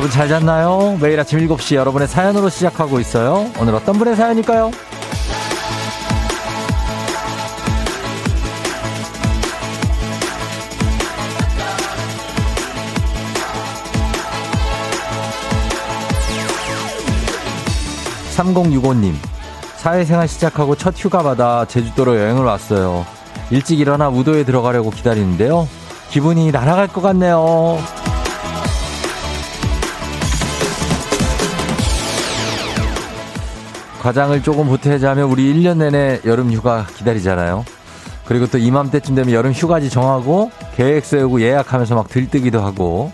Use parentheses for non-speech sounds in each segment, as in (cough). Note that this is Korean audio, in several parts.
여러분 잘 잤나요? 매일 아침 7시 여러분의 사연으로 시작하고 있어요. 오늘 어떤 분의 사연일까요? 3065님, 사회생활 시작하고 첫 휴가 받아 제주도로 여행을 왔어요. 일찍 일어나 우도에 들어가려고 기다리는데요. 기분이 날아갈 것 같네요. 과장을 조금 보태자면 우리 1년 내내 여름 휴가 기다리잖아요. 그리고 또 이맘때쯤 되면 여름 휴가지 정하고 계획 세우고 예약하면서 막 들뜨기도 하고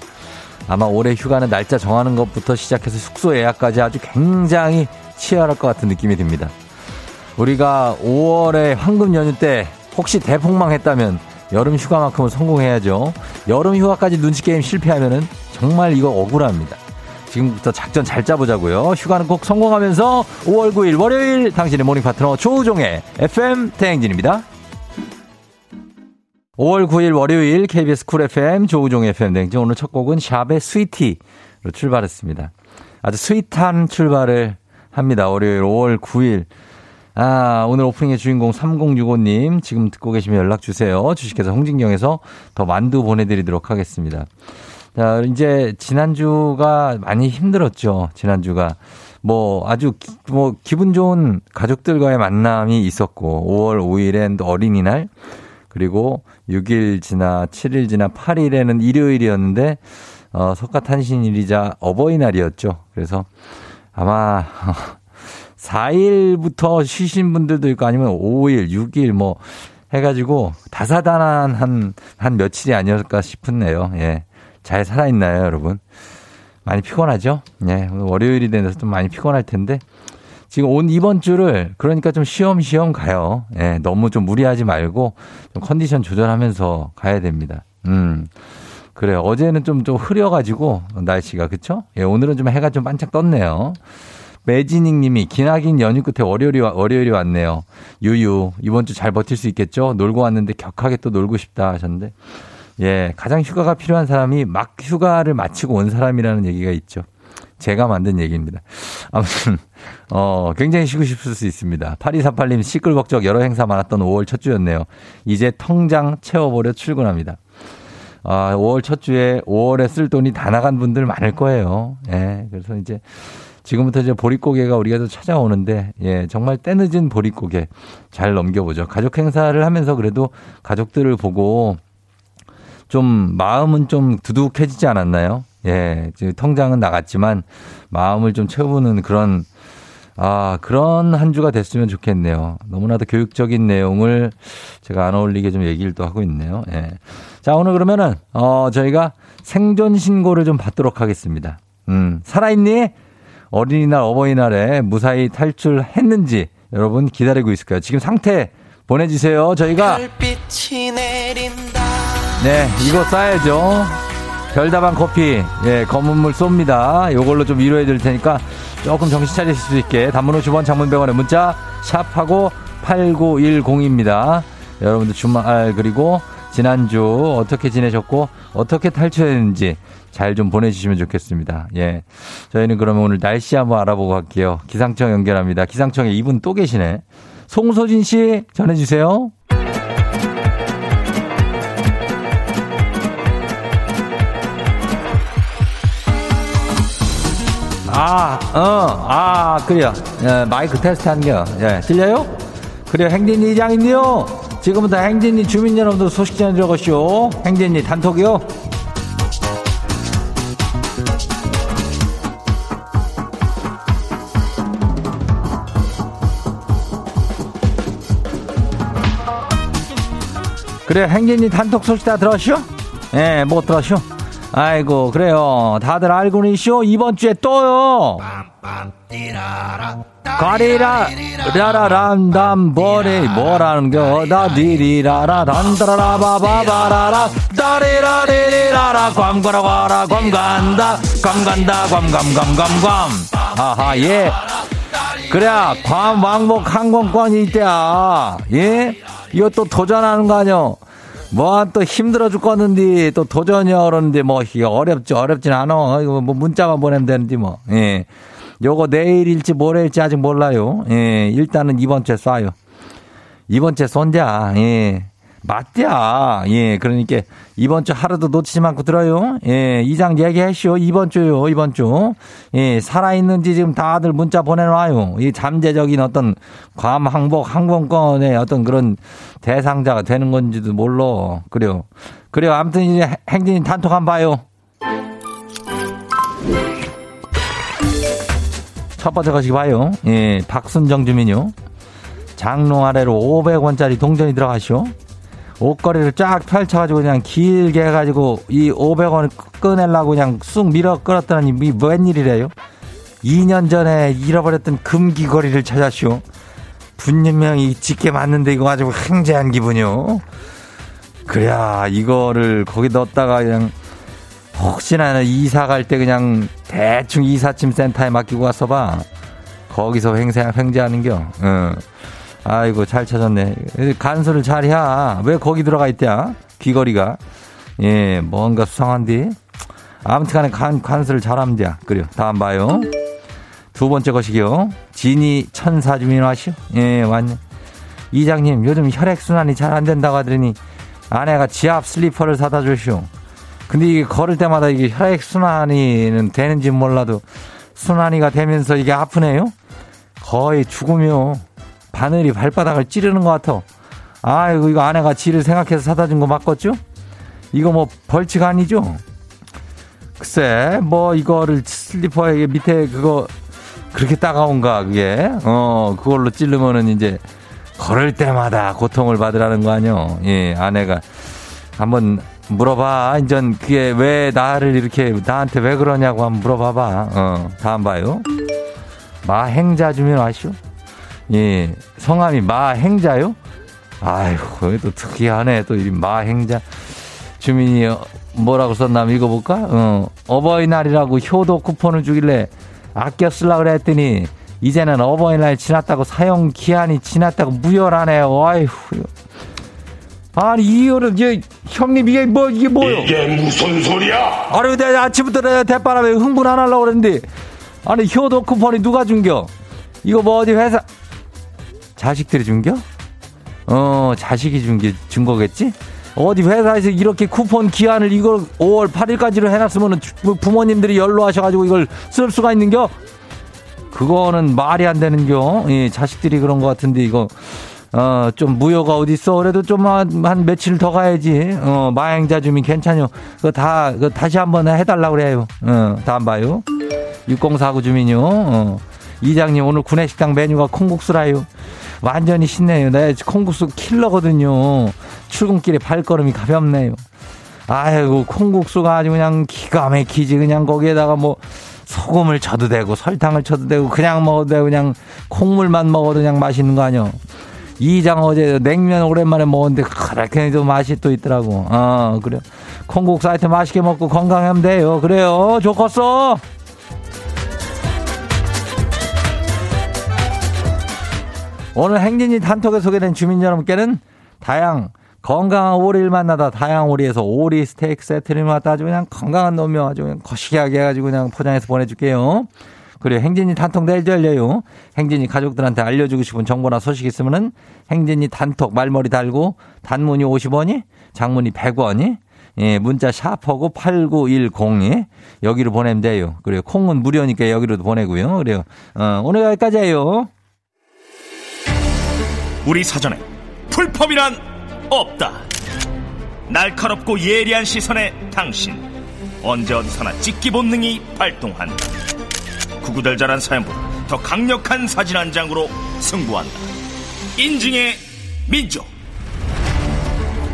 아마 올해 휴가는 날짜 정하는 것부터 시작해서 숙소 예약까지 아주 굉장히 치열할 것 같은 느낌이 듭니다. 우리가 5월에 황금 연휴 때 혹시 대폭망했다면 여름 휴가만큼은 성공해야죠. 여름 휴가까지 눈치 게임 실패하면은 정말 이거 억울합니다. 지금부터 작전 잘 짜보자고요. 휴가는 꼭 성공하면서 5월 9일 월요일 당신의 morning 파트너 조우종의 FM 대행진입니다. 5월 9일 월요일 KBS 쿨 FM 조우종의 FM 대행진 오늘 첫 곡은 샵의 스위티로 출발했습니다. 아주 sweet한 출발을 합니다. 월요일 5월 9일. 아, 오늘 오프닝의 주인공 3065님 지금 듣고 계시면 연락 주세요. 주식회사 홍진경에서 더 만두 보내드리도록 하겠습니다. 자, 이제 지난주가 많이 힘들었죠. 지난주가. 뭐 아주 기, 뭐 기분 좋은 가족들과의 만남이 있었고 5월 5일엔 또 어린이날 그리고 6일 지나 7일 지나 8일에는 일요일이었는데 어 석가탄신일이자 어버이날이었죠. 그래서 아마 (laughs) 4일부터 쉬신 분들도 있고 아니면 5일, 6일 뭐 해가지고 다사다난한 한 며칠이 아니었을까 싶네요. 예. 잘 살아있나요, 여러분? 많이 피곤하죠? 예. 월요일이 되면서 좀 많이 피곤할 텐데. 지금 온 이번 주를 그러니까 좀 쉬엄쉬엄 가요. 예. 너무 좀 무리하지 말고 좀 컨디션 조절하면서 가야 됩니다. 음. 그래요. 어제는 좀, 좀 흐려가지고, 날씨가, 그쵸? 예, 오늘은 좀 해가 좀 반짝 떴네요. 매지닝 님이 기나긴 연휴 끝에 월요일이, 월요일이 왔네요. 유유, 이번 주 잘 버틸 수 있겠죠? 놀고 왔는데 격하게 또 놀고 싶다 하셨는데. 예, 가장 휴가가 필요한 사람이 막 휴가를 마치고 온 사람이라는 얘기가 있죠. 제가 만든 얘기입니다. 아무튼, 어, 굉장히 쉬고 싶을 수 있습니다. 8238님 시끌벅적 여러 행사 많았던 5월 첫 주였네요. 이제 통장 채워버려 출근합니다. 아, 5월 첫 주에 5월에 쓸 돈이 다 나간 분들 많을 거예요. 예. 그래서 이제 지금부터 이제 보릿고개가 우리가 또 찾아오는데, 예, 정말 때늦은 보릿고개 잘 넘겨보죠. 가족 행사를 하면서 그래도 가족들을 보고 좀 마음은 좀 두둑해지지 않았나요? 예, 통장은 나갔지만 마음을 좀 채워보는 그런 아, 그런 한 주가 됐으면 좋겠네요. 너무나도 교육적인 내용을 제가 안 어울리게 좀 얘기를 또 하고 있네요. 예. 자, 오늘 그러면은, 어, 저희가 생존 신고를 좀 받도록 하겠습니다. 음, 살아있니? 어린이날, 어버이날에 무사히 탈출했는지 여러분 기다리고 있을까요? 지금 상태 보내주세요. 저희가. 네, 이거 싸야죠. 별다방 커피, 예, 검은 물 쏩니다. 요걸로 좀 위로해 드릴 테니까 조금 정신 차리실 수 있게 단문 50원 장문 100원에 문자 샵하고 8910입니다. 여러분들 주말 그리고 지난주 어떻게 지내셨고 어떻게 탈출했는지 잘 좀 보내주시면 좋겠습니다. 예. 저희는 그러면 오늘 날씨 한번 알아보고 갈게요. 기상청 연결합니다. 기상청에 이분 또 계시네. 송소진 씨 전해주세요. 아, 어, 아, 그래요. 예, 마이크 테스트 하는 겨. 예, 들려요? 그래요. 행진이 이장인데요. 지금부터 행진이 주민 여러분들 소식 전해드려가시오. 행진이 단톡이요. 그래, 행진이 단톡 소식 다 들었쇼? 예, 못 들었쇼? 아이고, 그래요. 다들 알고는 있쇼? 이번 주에 또요. 가리라, 라라람담, 버리, 뭐라는 거, 다 디리라라, 단다라라, 바바바라라, 다리라 리리라라, 괌가라, 과라, 괌 간다, 괌 간다, 괌, 괌, 괌, 괌, 괌. 아하, 예. 그래, 괌 왕복 항공권이 있대야. 예? 이것도 도전하는 거 아니요? 뭐또 힘들어 죽겠는데 또 도전이 어려운데 뭐 어렵지 어렵진 않아. 이거 뭐 문자만 보내면 되는지 뭐. 예. 요거 내일일지 모레일지 아직 몰라요. 예. 일단은 이번 주에 쏴요. 이번 주에 쏜자. 예. 맞대야. 예, 그러니까 이번 주 하루도 놓치지 않고 들어요. 예, 이장 얘기하시오. 이번 주요, 이번 주. 예, 살아있는지 지금 다들 문자 보내놔요. 이 잠재적인 어떤 괌 항복 항공권의 어떤 그런 대상자가 되는 건지도 몰라. 그래요. 그래요. 아무튼 이제 행진이 단톡 한번 봐요. 첫 번째 것이 봐요. 예, 박순정 주민요. 장롱 아래로 500원짜리 동전이 들어가시오. 옷걸이를 쫙 펼쳐가지고 그냥 길게 해가지고 이 500원 꺼내려고 그냥 쑥 밀어 끌었더니 이 웬일이래요? 2년 전에 잃어버렸던 금귀걸이를 찾았쇼. 분명히 짙게 맞는데 이거 아주 횡재한 기분이요. 그래야 이거를 거기 넣었다가 그냥 혹시나 이사 갈 때 그냥 대충 이사짐 센터에 맡기고 왔어 봐. 거기서 횡재, 횡재하는겨. 응. 아이고 잘 찾았네. 간수를 잘 해야. 왜 거기 들어가 있대야? 귀걸이가. 예, 뭔가 수상한데. 아무튼간에 간 간수를 돼. 그래요. 다음 봐요. 두 번째 것이요. 진이 천사 주민 와시오. 예, 왔네. 이장님 요즘 혈액 순환이 잘 안 된다고 하더니 아내가 지압 슬리퍼를 사다 주시오. 근데 이게 걸을 때마다 이게 혈액 순환이는 되는지 몰라도 순환이가 되면서 이게 아프네요. 거의 죽으며 바늘이 발바닥을 찌르는 것 같아. 아이고, 이거 아내가 지를 생각해서 사다 준 거 맞겠죠? 이거 뭐 벌칙 아니죠? 글쎄, 뭐 이거를 슬리퍼에 밑에 그거 그렇게 따가운가, 그게? 어, 그걸로 찌르면은 이제 걸을 때마다 고통을 받으라는 거 아니요? 예, 아내가 한번 물어봐. 인전 그게 왜 나를 이렇게 나한테 왜 그러냐고 한번 물어봐봐. 어, 다음 봐요. 마행자 주면 아시오? 예, 성함이 마행자요? 아이고, 또 특이하네. 또 이 마행자. 주민이 뭐라고 썼나 면 읽어볼까? 어, 어버이날이라고 효도 쿠폰을 주길래 아껴 쓰려고 그랬더니 이제는 어버이날 지났다고 사용 기한이 지났다고 무혈하네요. 아이고. 아니, 이거는, 이제, 형님, 이게 뭐, 이게 뭐요? 이게 무슨 소리야? 아니, 내가 아침부터 내가 대바람에 흥분 안 하려고 그랬는데, 아니, 효도 쿠폰이 누가 준겨? 이거 뭐 어디 회사, 자식들이 준겨? 어, 자식이 준 게, 준 거겠지? 어디 회사에서 이렇게 쿠폰 기한을 이걸 5월 8일까지로 해놨으면 부모님들이 연로하셔가지고 이걸 쓸 수가 있는겨? 그거는 말이 안 되는겨. 예, 자식들이 그런 것 같은데 이거, 어, 좀 무효가 어딨어? 그래도 좀 한, 한 며칠 더 가야지. 어, 마행자 주민 괜찮요. 그거 다, 그 다시 한번 해달라고 그래요. 어, 다음 봐요. 6049 주민요. 어. 이장님 오늘 구내식당 메뉴가 콩국수라요. 완전히 신네요. 내 콩국수 킬러거든요. 출근길에 발걸음이 가볍네요. 아이고 콩국수가 아주 그냥 기가 막히지 그냥 거기에다가 뭐 소금을 쳐도 되고 설탕을 쳐도 되고 그냥 먹어도 되고 그냥 콩물만 먹어도 그냥 맛있는 거 아니요. 이장 어제 냉면 오랜만에 먹었는데 그렇게 좀 맛이 또 있더라고. 어 그래. 콩국수 하여튼 맛있게 먹고 건강하면 돼요. 그래요. 좋겠어. 오늘 행진이 단톡에 소개된 주민 여러분께는 다양 건강한 오리를 만나다 다양한 오리에서 오리 스테이크 세트를 맡아 아주 그냥 건강한 놈이요 아주 그냥 거시기하게 해가지고 그냥 포장해서 보내줄게요. 그리고 행진이 단톡 내일도 열려요. 행진이 가족들한테 알려주고 싶은 정보나 소식 있으면은 행진이 단톡 말머리 달고 단문이 50원이 장문이 100원이 예, 문자 샤퍼고 8910이 여기로 보내면 돼요. 그리고 콩은 무료니까 여기로도 보내고요. 그래요. 어, 오늘 여기까지예요. 우리 사전에 풀펌이란 없다. 날카롭고 예리한 시선에 당신 언제 어디서나 찍기 본능이 발동한다. 구구절절한 사연보다 더 강력한 사진 한 장으로 승부한다. 인증의 민족.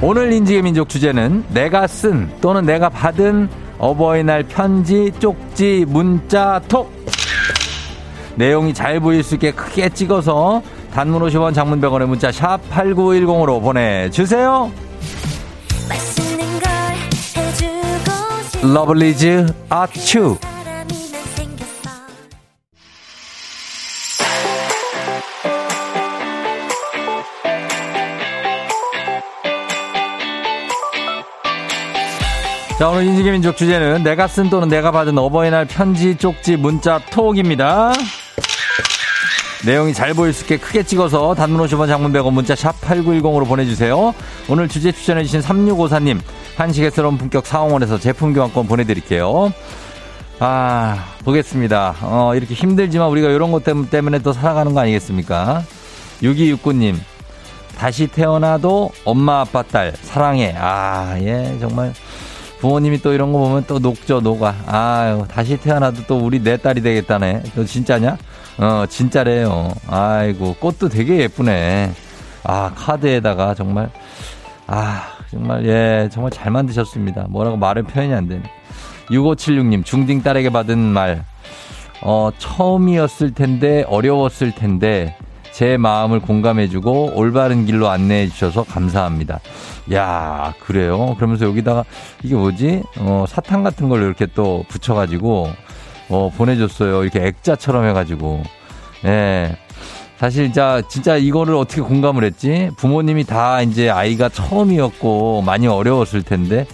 오늘 인증의 민족 주제는 내가 쓴 또는 내가 받은 어버이날 편지, 쪽지, 문자, 톡. 내용이 잘 보일 수 있게 크게 찍어서 단문 50원 장문 100원의 문자 샵 8910으로 보내주세요. 러블리즈 아츄 자, 오늘 인식의 민족 주제는 내가 쓴 또는 내가 받은 어버이날 편지, 쪽지, 문자, 톡입니다. 내용이 잘 보일 수 있게 크게 찍어서 단문 50원 장문 100원 문자 샵 8910으로 보내주세요. 오늘 주제 추천해주신 3654님 한식의 새로운 품격 사원에서 제품 교환권 보내드릴게요. 아, 보겠습니다. 어, 이렇게 힘들지만 우리가 이런 것 때문에 또 살아가는 거 아니겠습니까? 6269님, 다시 태어나도 엄마, 아빠, 딸, 사랑해. 아, 예, 정말. 부모님이 또 이런 거 보면 또 녹죠, 녹아. 아유, 다시 태어나도 또 우리 내 딸이 되겠다네. 너 진짜냐? 어, 진짜래요. 아이고, 꽃도 되게 예쁘네. 아, 카드에다가 정말, 아, 정말, 예, 정말 잘 만드셨습니다. 뭐라고 말을 표현이 안 되네. 6576님, 중딩 딸에게 받은 말. 어, 처음이었을 텐데, 어려웠을 텐데, 제 마음을 공감해주고 올바른 길로 안내해 주셔서 감사합니다. 야, 그래요? 그러면서 여기다가 이게 뭐지? 어, 사탕 같은 걸 이렇게 또 붙여가지고, 어, 보내줬어요. 이렇게 액자처럼 해가지고. 예. 사실 자 진짜 이거를 어떻게 공감을 했지? 부모님이 다 이제 아이가 처음이었고 많이 어려웠을 텐데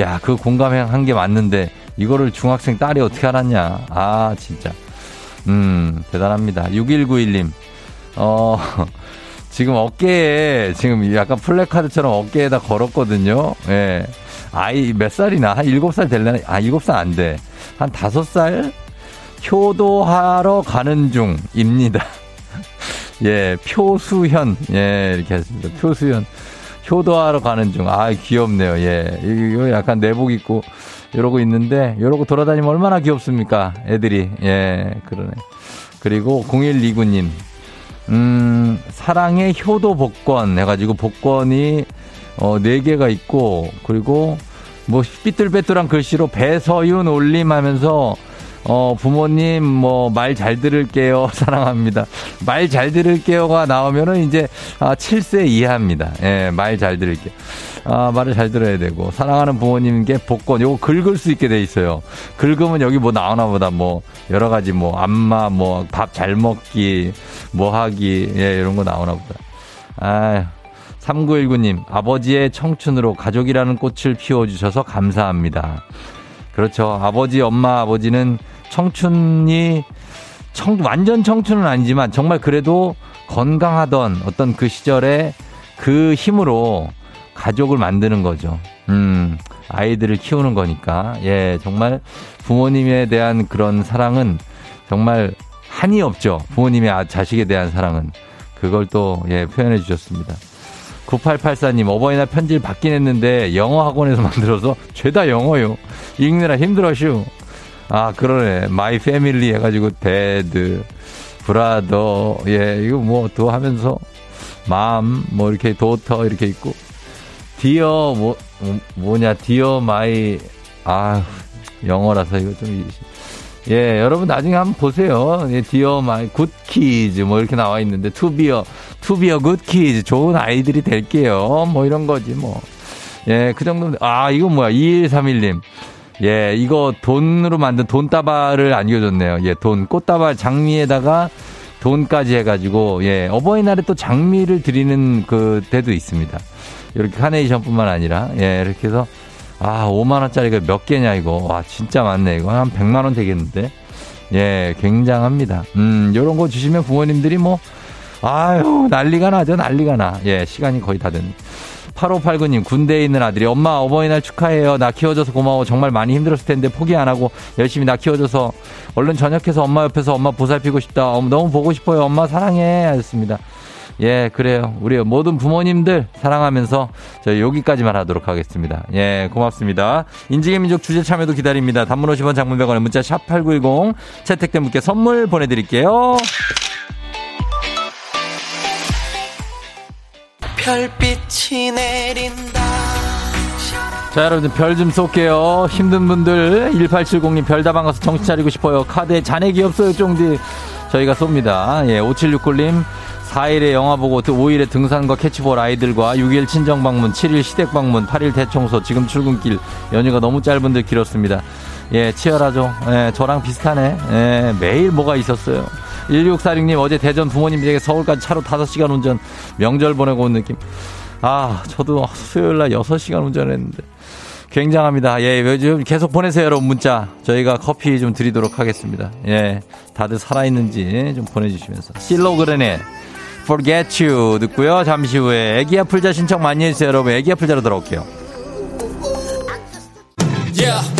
야, 그 공감한 게 맞는데 이거를 중학생 딸이 어떻게 알았냐? 아, 진짜. 음, 대단합니다. 6191님. 어, 지금 어깨에 지금 약간 플래카드처럼 어깨에다 걸었거든요. 예. 아이 몇 살이나? 한 7살 될려나? 아, 7살 안 돼. 한 5살? 효도하러 가는 중입니다. (laughs) 예, 표수현. 예, 이렇게 했습니다. 표수현. 효도하러 가는 중. 아, 귀엽네요. 예. 이거 약간 내복 입고 이러고 있는데, 이러고 돌아다니면 얼마나 귀엽습니까? 애들이. 예, 그러네. 그리고 0129님. 음, 사랑의 효도 복권 해가지고 복권이 어, 4개가 있고, 그리고 뭐 삐뚤빼뚤한 글씨로 배서윤 올림 하면서 어, 부모님, 뭐, 말 잘 들을게요. (laughs) 사랑합니다. 말 잘 들을게요가 나오면은 이제, 아, 7세 이하입니다. 예, 말 잘 들을게요. 아, 말을 잘 들어야 되고, 사랑하는 부모님께 복권, 요거 긁을 수 있게 돼 있어요. 긁으면 여기 뭐 나오나 보다, 뭐, 여러 가지 뭐, 안마, 뭐, 밥 잘 먹기, 뭐 하기, 예, 이런 거 나오나 보다. 아 3919님, 아버지의 청춘으로 가족이라는 꽃을 피워주셔서 감사합니다. 그렇죠. 아버지, 엄마, 아버지는 청춘이 청, 완전 청춘은 아니지만 정말 그래도 건강하던 어떤 그 시절에 그 힘으로 가족을 만드는 거죠. 음, 아이들을 키우는 거니까. 예, 정말 부모님에 대한 그런 사랑은 정말 한이 없죠. 부모님의 아, 자식에 대한 사랑은. 그걸 또, 예, 표현해 주셨습니다. 9884님, 어버이날 편지를 받긴 했는데 영어 학원에서 (laughs) 만들어서 죄다 영어요. 읽느라 힘들었슈. 아, 그러네. my family 해가지고 dad, brother, 예, 이거 뭐 또 하면서 mom, 뭐 이렇게 도터 이렇게 있고 dear 뭐, 뭐냐 dear my 아 영어라서 이거 좀 예, 여러분 나중에 한번 보세요. 예, dear my good kids 뭐 이렇게 나와 있는데 투비어 투비어 굿 키즈 좋은 아이들이 될게요. 뭐 이런 거지 뭐. 예, 그 정도. 아, 이거 뭐야? 2131님. 예, 이거 돈으로 만든 돈다발을 안겨줬네요. 예, 돈, 꽃다발 장미에다가 돈까지 해가지고, 예, 어버이날에 또 장미를 드리는 그 때도 있습니다. 이렇게 카네이션 뿐만 아니라, 예, 이렇게 해서, 아, 5만 원짜리가 몇 개냐, 이거. 와, 진짜 많네. 이거 한 100만 원 되겠는데. 예, 굉장합니다. 음, 요런 거 주시면 부모님들이 뭐, 아유, 난리가 나죠, 난리가 나. 예, 시간이 거의 다 됐네. 8589님, 군대에 있는 아들이 엄마 어버이날 축하해요. 나 키워줘서 고마워. 정말 많이 힘들었을 텐데 포기 안 하고 열심히 나 키워줘서 얼른 전역해서 엄마 옆에서 엄마 보살피고 싶다. 너무 보고 싶어요. 엄마 사랑해. 하셨습니다. 예, 그래요. 우리 모든 부모님들 사랑하면서 저희 여기까지만 하도록 하겠습니다. 예, 고맙습니다. 인지의 민족 주제 참여도 기다립니다. 단문 50원 장문 100원에 문자 샵 8910 채택된 분께 선물 보내드릴게요. 별빛이 내린다. 자, 여러분, 별좀 쏠게요. 힘든 분들, 1870님 별다방 가서 정신 차리고 싶어요. 카드에 잔액이 없어요, 쫑디. 저희가 쏩니다. 예, 5769님, 4일에 영화 보고 5일에 등산과 캐치볼 아이들과 6일 친정 방문, 7일 시댁 방문, 8일 대청소, 지금 출근길. 연휴가 너무 짧은데 길었습니다. 예, 치열하죠. 예, 저랑 비슷하네. 예, 매일 뭐가 있었어요. 1646님 어제 대전 부모님 댁에 서울까지 차로 5시간 운전 명절 보내고 온 느낌. 아, 저도 수요일 날 6시간 운전했는데. 굉장합니다. 예, 요즘 계속 보내세요, 여러분, 문자. 저희가 커피 좀 드리도록 하겠습니다. 예, 다들 살아있는지 좀 보내주시면서. 실로그레네, Forget You 듣고요. 잠시 후에 애기야 풀자 신청 많이 해주세요, 여러분. 애기야 풀자로 들어올게요. Yeah.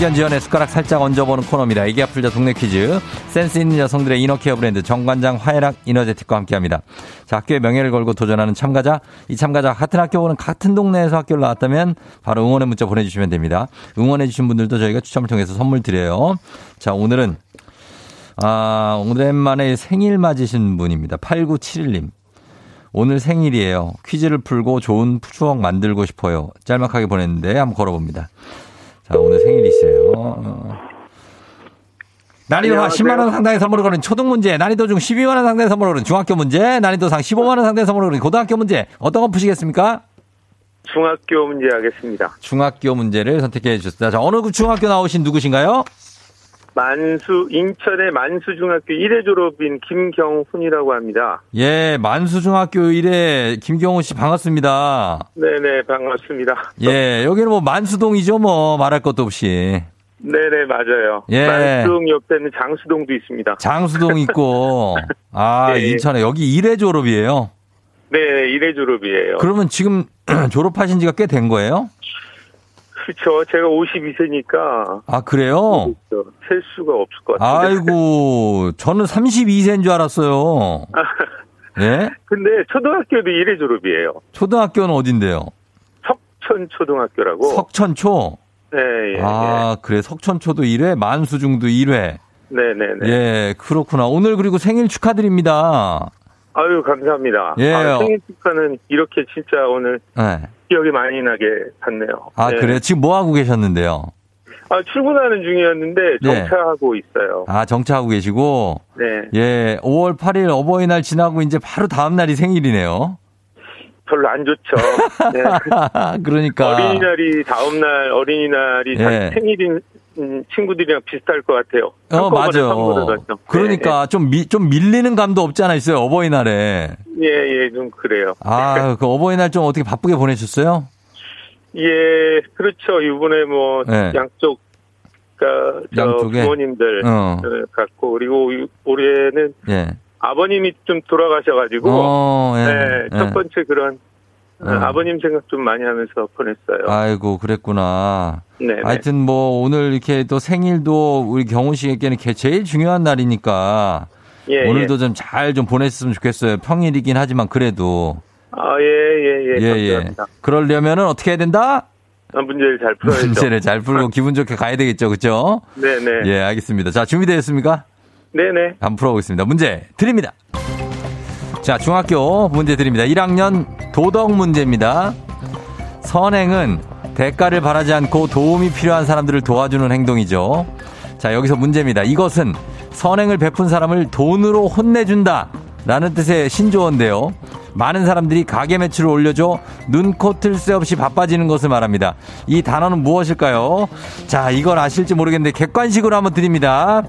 학연 지연의 숟가락 살짝 얹어보는 코너입니다. 애기야 풀자 동네 퀴즈. 센스 있는 여성들의 이너케어 브랜드 정관장 화해락 이너제틱과 함께합니다. 자, 학교의 명예를 걸고 도전하는 참가자. 이 참가자 같은 학교 오는 같은 동네에서 학교를 나왔다면 바로 응원의 문자 보내주시면 됩니다. 응원해주신 분들도 저희가 추첨을 통해서 선물 드려요. 자, 오늘은 아, 오랜만에 생일 맞으신 분입니다. 8971님. 오늘 생일이에요. 퀴즈를 풀고 좋은 추억 만들고 싶어요. 짤막하게 보냈는데 한번 걸어봅니다. 자, 오늘 생일이세요. 어. 난이도 한 10만원 상당의 선물을 거는 초등 문제, 난이도 중 12만원 상당의 선물을 거는 중학교 문제, 난이도 상 15만원 상당의 선물을 거는 고등학교 문제, 어떤 거 푸시겠습니까? 중학교 문제 하겠습니다. 중학교 문제를 선택해 주셨습니다. 자, 어느 중학교 나오신 누구신가요? 만수 인천의 만수중학교 1회 졸업인 김경훈이라고 합니다. 예, 만수중학교 1회 김경호 씨 반갑습니다. 네네 반갑습니다. (laughs) 예, 여기는 뭐 만수동이죠, 뭐 말할 것도 없이. 네네 맞아요. 예. 만수동 옆에는 장수동도 있습니다. 장수동 있고, (laughs) 아, 네. 인천에 여기 1회 졸업이에요. 네 1회 졸업이에요. 그러면 지금 (clears throat) 졸업하신 지가 꽤 된 거예요? 그렇죠. 제가 52세니까 아, 그래요? 셀 수가 없을 것 같아요. 아이고, 저는 32세인 줄 알았어요. (laughs) 예? 근데 초등학교도 1회 졸업이에요. 초등학교는 어딘데요? 석천 초등학교라고. 석천초? 네, 예, 아, 그래. 석천초도 1회, 만수중도 1회. 예. 네네네. 예, 그렇구나. 오늘 그리고 생일 축하드립니다. 아유 감사합니다. 예. 아, 생일 축하는 이렇게 진짜 오늘 네. 기억이 많이 나게 갔네요. 아, 네. 그래요? 지금 뭐 하고 계셨는데요? 아, 출근하는 중이었는데 네. 정차하고 있어요. 아, 정차하고 계시고. 네. 예, 5월 8일 어버이날 지나고 이제 바로 다음 날이 생일이네요. 별로 안 좋죠. (laughs) 네. 그러니까. 어린이날이 다음 날 어린이날이 예. 생일인 음, 친구들이랑 비슷할 것 같아요. 어, 맞아요. 그러니까 좀 미, 좀 밀리는 감도 없지 않아 있어요, 어버이날에. 예, 예, 좀 그래요. 아, (laughs) 그 어버이날 좀 어떻게 바쁘게 보내셨어요? 예, 그렇죠. 이번에 뭐 네. 양쪽 그러니까 저 양쪽에? 부모님들 어. 을 갖고 그리고 이- 올해는 예. 아버님이 좀 돌아가셔가지고 어, 예. 네, 예. 첫 번째 그런 어, 어. 아버님 생각 좀 많이 하면서 보냈어요. 아이고, 그랬구나. 네, 네. 하여튼 뭐 오늘 이렇게 또 생일도 우리 경훈 씨에게는 게- 제일 중요한 날이니까 예, 오늘도 예. 좀잘좀 보냈으면 좋겠어요. 평일이긴 하지만 그래도. 아, 예, 예, 예. 예, 예. 감사합니다. 그러려면은 어떻게 해야 된다? 아, 문제를 잘 풀어야죠. (laughs) 문제를 잘 풀고 (laughs) 기분 좋게 가야 되겠죠. 그죠? 네네. 예, 알겠습니다. 자, 준비되셨습니까? 네네. 한번 풀어보겠습니다. 문제 드립니다. 자, 중학교 문제 드립니다. 1학년 도덕 문제입니다. 선행은 대가를 바라지 않고 도움이 필요한 사람들을 도와주는 행동이죠. 자, 여기서 문제입니다. 이것은 선행을 베푼 사람을 돈으로 혼내준다. 라는 뜻의 신조어인데요. 많은 사람들이 가게 매출을 올려줘 눈코 뜰새 없이 바빠지는 것을 말합니다. 이 단어는 무엇일까요? 자, 이걸 아실지 모르겠는데 객관식으로 한번 드립니다.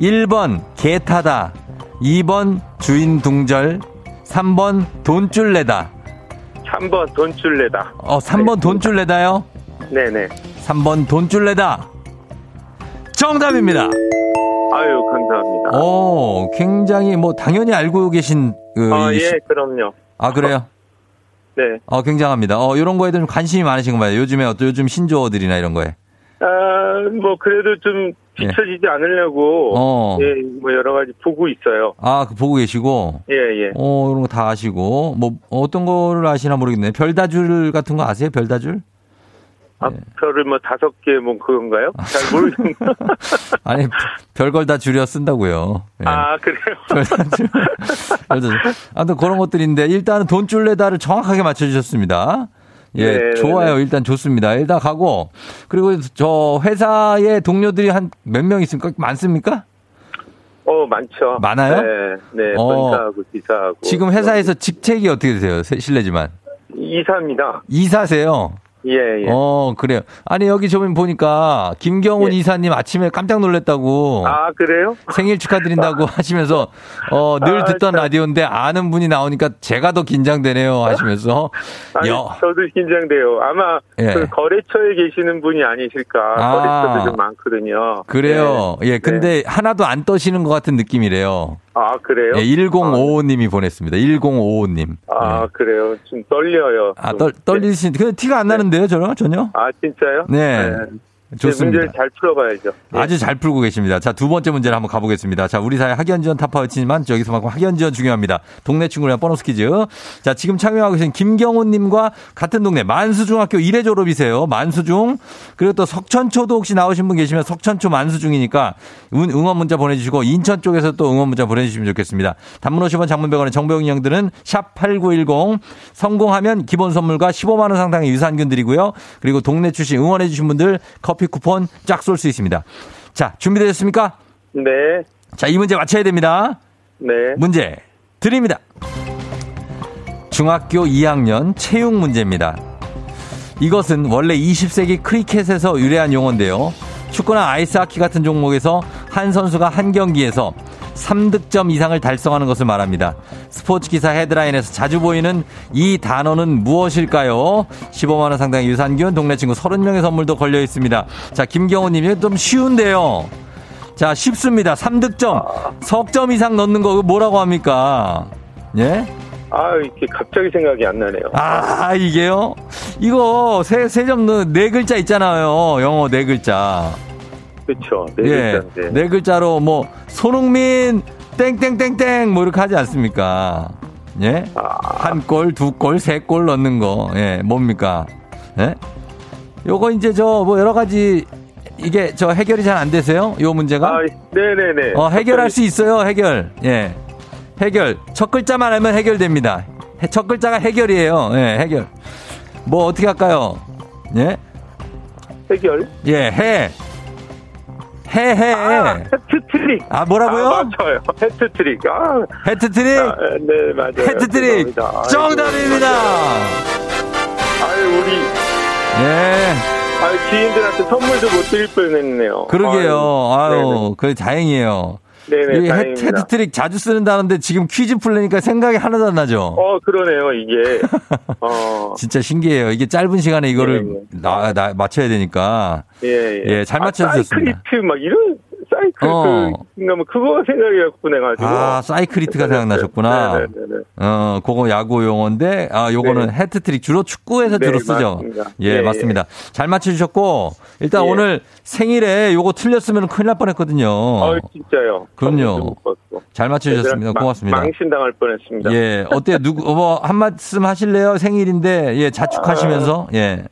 1번 개 타다 2번 주인 둥절 3번 돈줄 내다 3번 돈줄 내다. 어 3번 돈줄 내다요 네네. 3번 돈줄 내다 정답입니다. 아유, 감사합니다. 오, 굉장히 뭐 당연히 알고 계신 그 아, 이 예, 시- 그럼요. 아 그래요? 네. 어, 굉장합니다. 어, 이런 거에 좀 관심이 많으신 거예요. 요즘에 어떤 요즘 신조어들이나 이런 거에. 아, 뭐, 그래도 좀 뒤처지지 않으려고, 예. 어. 예, 뭐, 여러 가지 보고 있어요. 아, 그 보고 계시고. 예, 예. 어, 이런 거 다 아시고. 뭐, 어떤 거를 아시나 모르겠네. 별다줄 같은 거 아세요? 별다줄? 아, 별을 뭐, 다섯 개, 뭐, 그건가요? 잘 모르겠는데. (laughs) 아니, 별걸 다 줄여 쓴다고요. 예. 아, 그래요? 별다줄. 별다줄. 아무튼 그런 것들인데, 일단은 돈줄레다를 정확하게 맞춰주셨습니다. 예, 네, 좋아요. 일단 좋습니다. 일단 가고. 그리고 저 회사의 동료들이 한 몇 명 있습니까? 많습니까? 어, 많죠. 많아요? 네, 네. 어. 본사하고 기사하고. 지금 회사에서 직책이 어떻게 되세요? 세- 실례지만. 이사입니다. 이사세요? 예, 예. 어, 그래요. 아니, 여기 저번 보니까 김경훈 예. 이사님 아침에 깜짝 놀랐다고. 아, 그래요? 생일 축하드린다고 (laughs) 하시면서 어, 늘 아, 듣던 참. 라디오인데 아는 분이 나오니까 제가 더 긴장되네요 하시면서 (laughs) 아니, 여, 저도 긴장돼요. 아마 예. 그 거래처에 계시는 분이 아니실까. 아. 거래처도 좀 많거든요. 그래요. 네. 예, 근데 하나도 안 떠시는 것 같은 느낌이래요. 아, 그래요? 예, 1055님이 보냈습니다. 1055님. 아, 예. 그래요. 좀 떨려요. 아, 좀. 떨, 떨리신, 근데 티가 안 나는데요, 저는? 전혀? 아, 진짜요? 네. 제 좋습니다. 문제를 잘 풀어봐야죠. 네. 아주 잘 풀고 계십니다. 자, 두 번째 문제를 한번 가보겠습니다. 자, 우리 사회 학연 지원 타파였지만 여기서만큼 학연 지원 중요합니다. 동네 친구랑 보너스 퀴즈. 자, 지금 참여하고 계신 김경훈님과 같은 동네 만수중학교 1회 졸업이세요. 만수중. 그리고 또 석천초도 혹시 나오신 분 계시면 석천초 만수중이니까 응- 응원 문자 보내주시고 인천 쪽에서 또 응원 문자 보내주시면 좋겠습니다. 단문 50원 장문병원의 정보용 인형들은 샵8910 성공하면 기본 선물과 15만원 상당의 유산균 드리고요. 그리고 동네 출신 응원해주신 분들 커피 쿠폰 쫙 쏠 수 있습니다. 자, 준비되셨습니까? 네. 자, 이 문제 맞춰야 됩니다. 네. 문제 드립니다. 중학교 2학년 체육 문제입니다. 이것은 원래 20세기 크리켓에서 유래한 용어인데요. 축구나 아이스하키 같은 종목에서 한 선수가 한 경기에서 3득점 이상을 달성하는 것을 말합니다. 스포츠 기사 헤드라인에서 자주 보이는 이 단어는 무엇일까요? 15만원 상당의 유산균, 동네 친구 30명의 선물도 걸려 있습니다. 자, 김경호 님이 좀 쉬운데요. 자, 쉽습니다. 3득점. 석점 이상 넣는 거 뭐라고 합니까? 예? 아, 이렇게 갑자기 생각이 안 나네요. 아, 이게요? 이거 세, 세점 넣, 네 글자 있잖아요. 영어 네 글자. 그쵸. 네 예. 글자인데. 네 글자로 뭐, 손흥민, 땡땡땡땡, 뭐 이렇게 하지 않습니까? 예? 아. 한 골, 두 골, 세 골 넣는 거. 예, 뭡니까? 예? 요거 이제 저 뭐 여러 가지 이게 저 해결이 잘 안 되세요? 요 문제가? 아, 네네네. 어, 해결할 수 있어요, 해결. 예. 해결. 첫 글자만 알면 해결됩니다. 해- 첫 글자가 해결이에요. 예, 해결. 뭐 어떻게 할까요? 예? 해결. 예, 해. 해, 해. 아, 해트트릭. 아, 뭐라고요? 아, 맞아요. 해트트릭. 아, 해트트릭. 아, 네, 맞아요. 해트트릭. 죄송합니다. 정답입니다. 아유, 우리, 예. 아유, 지인들한테 선물도 못 드릴 뻔 했네요. 그러게요. 아유, 그래, 다행이에요. 네네, 이 다행입니다. 헤트트릭 자주 쓰는다는데 지금 퀴즈 풀려니까 생각이 하나도 안 나죠? 어, 그러네요, 이게. (laughs) 어, 진짜 신기해요. 이게 짧은 시간에 이거를 네, 네. 나, 나, 맞춰야 되니까. 예, 예. 예, 잘 맞춰주셨습니다. 아, 사이클리트, 막 이런, 사이클, 어. 그, 그러니까 뭐 그거 생각해갖고 내가지고. 아, 사이클리트가 생각나셨구나. 네 네 네. 어, 그거 야구 용어인데, 아, 요거는 네. 해트트릭 주로 축구에서 네, 주로 쓰죠. 맞습니다. 예, 예, 맞습니다. 잘 맞춰주셨고, 일단 예. 오늘 생일에 요거 틀렸으면 큰일 날 뻔했거든요. 어, 진짜요. 그럼요. 잘 맞춰주셨습니다. 고맙습니다. 망, 신당할 뻔했습니다. 예, 어때요? 누구, 뭐, 한 말씀 하실래요? 생일인데, 예, 자축하시면서, 예,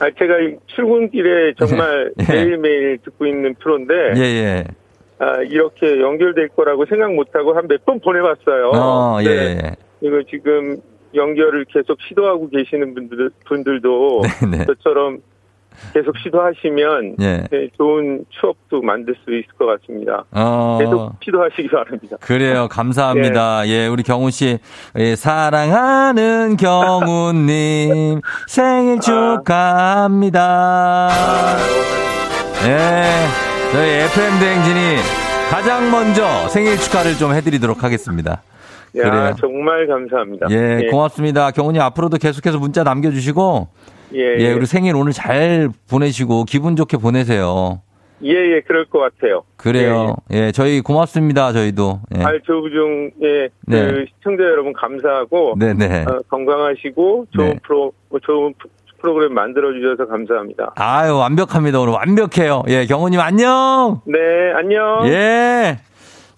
아, 제가 이 출근길에 정말 예. (laughs) 매일매일 듣고 있는 프로인데, 예, 예. 아, 이렇게 연결될 거라고 생각 못하고 한 몇 번 보내봤어요. 어, 예, 네. 예. 이거 지금 연결을 계속 시도하고 계시는 분들, 분들도 (laughs) 네, 네. 저처럼 계속 시도하시면 예. 네, 좋은 추억도 만들 수 있을 것 같습니다. 어. 계속 시도하시기 바랍니다. 그래요. 감사합니다. 예, 우리 경훈 씨. 예, 사랑하는 경훈님 (laughs) 생일 축하합니다. 예, 저희 FM 대행진이 가장 먼저 생일 축하를 좀 해드리도록 하겠습니다. 야, 그래요. 정말 감사합니다. 예, 고맙습니다. 경훈이 앞으로도 계속해서 문자 남겨주시고, 예, 예, 우리 생일 오늘 잘 보내시고 기분 좋게 보내세요. 예, 예, 그럴 것 같아요. 그래요. 예, 저희 고맙습니다. 저희도. 예. 알조부중의 네. 그 시청자 여러분 감사하고 네네. 어, 건강하시고 좋은 네. 프로 좋은 프- 프로그램 만들어 주셔서 감사합니다. 아유, 완벽합니다. 오늘 완벽해요. 예, 경호님 안녕! 네, 안녕. 예!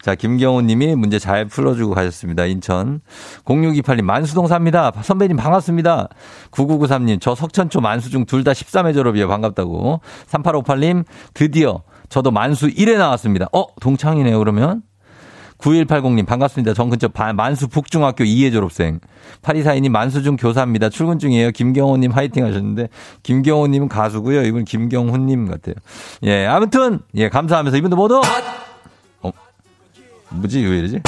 자, 김경호 님이 문제 잘 풀어주고 가셨습니다. 인천. 0628님, 만수동 삽니다. 선배님 반갑습니다. 9993님, 저 석천초 만수중 둘 다 13회 졸업이에요. 반갑다고. 3858님, 드디어 저도 만수 1회 나왔습니다. 어, 동창이네요, 그러면? 9180님, 반갑습니다. 전 근처 바- 만수 북중학교 2회 졸업생. 8242님, 만수중 교사입니다. 출근 중이에요. 김경호님 화이팅 하셨는데, 김경호님은 가수고요. 이분 김경훈님 같아요. 예, 아무튼, 예, 감사하면서 이분들 모두, 어, 뭐지? 왜 이러지?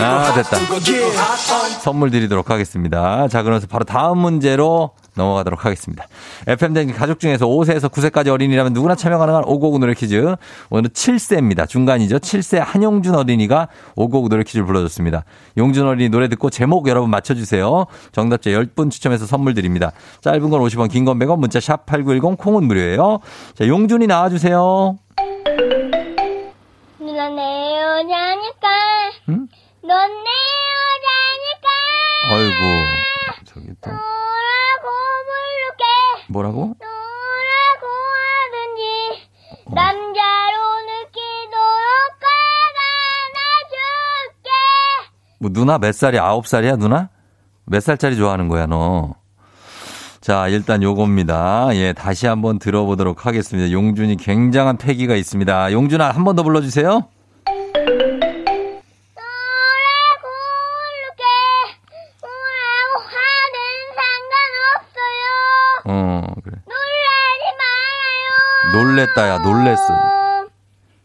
아, 됐다. 선물 드리도록 하겠습니다. 자, 그러면서 바로 다음 문제로 넘어가도록 하겠습니다. FM댕진 가족 중에서 5세에서 9세까지 어린이라면 누구나 참여 가능한 오고구 노래 퀴즈. 오늘은 7세입니다. 중간이죠. 7세 한용준 어린이가 오고구 노래 퀴즈를 불러줬습니다. 용준 어린이 노래 듣고 제목 여러분 맞춰주세요. 정답자 10분 추첨해서 선물 드립니다. 짧은 건 50원, 긴 건 100원, 문자 샵 8910, 콩은 무료예요. 자, 용준이 나와주세요. 누나 내 여자니까 응? 넌 내 여자니까 아이고, 저기 또, 너라고 부를게 뭐라고? 너라고 하든지 남자로 느끼도록 안아줄게 뭐 누나 몇 살이야? 아홉 살이야 누나? 몇 살짜리 좋아하는 거야 너? 자 일단 요겁니다. 예 다시 한번 들어보도록 하겠습니다. 용준이 굉장한 패기가 있습니다. 용준아 한 번 더 불러주세요. 놀랬다야 놀랬어. 음,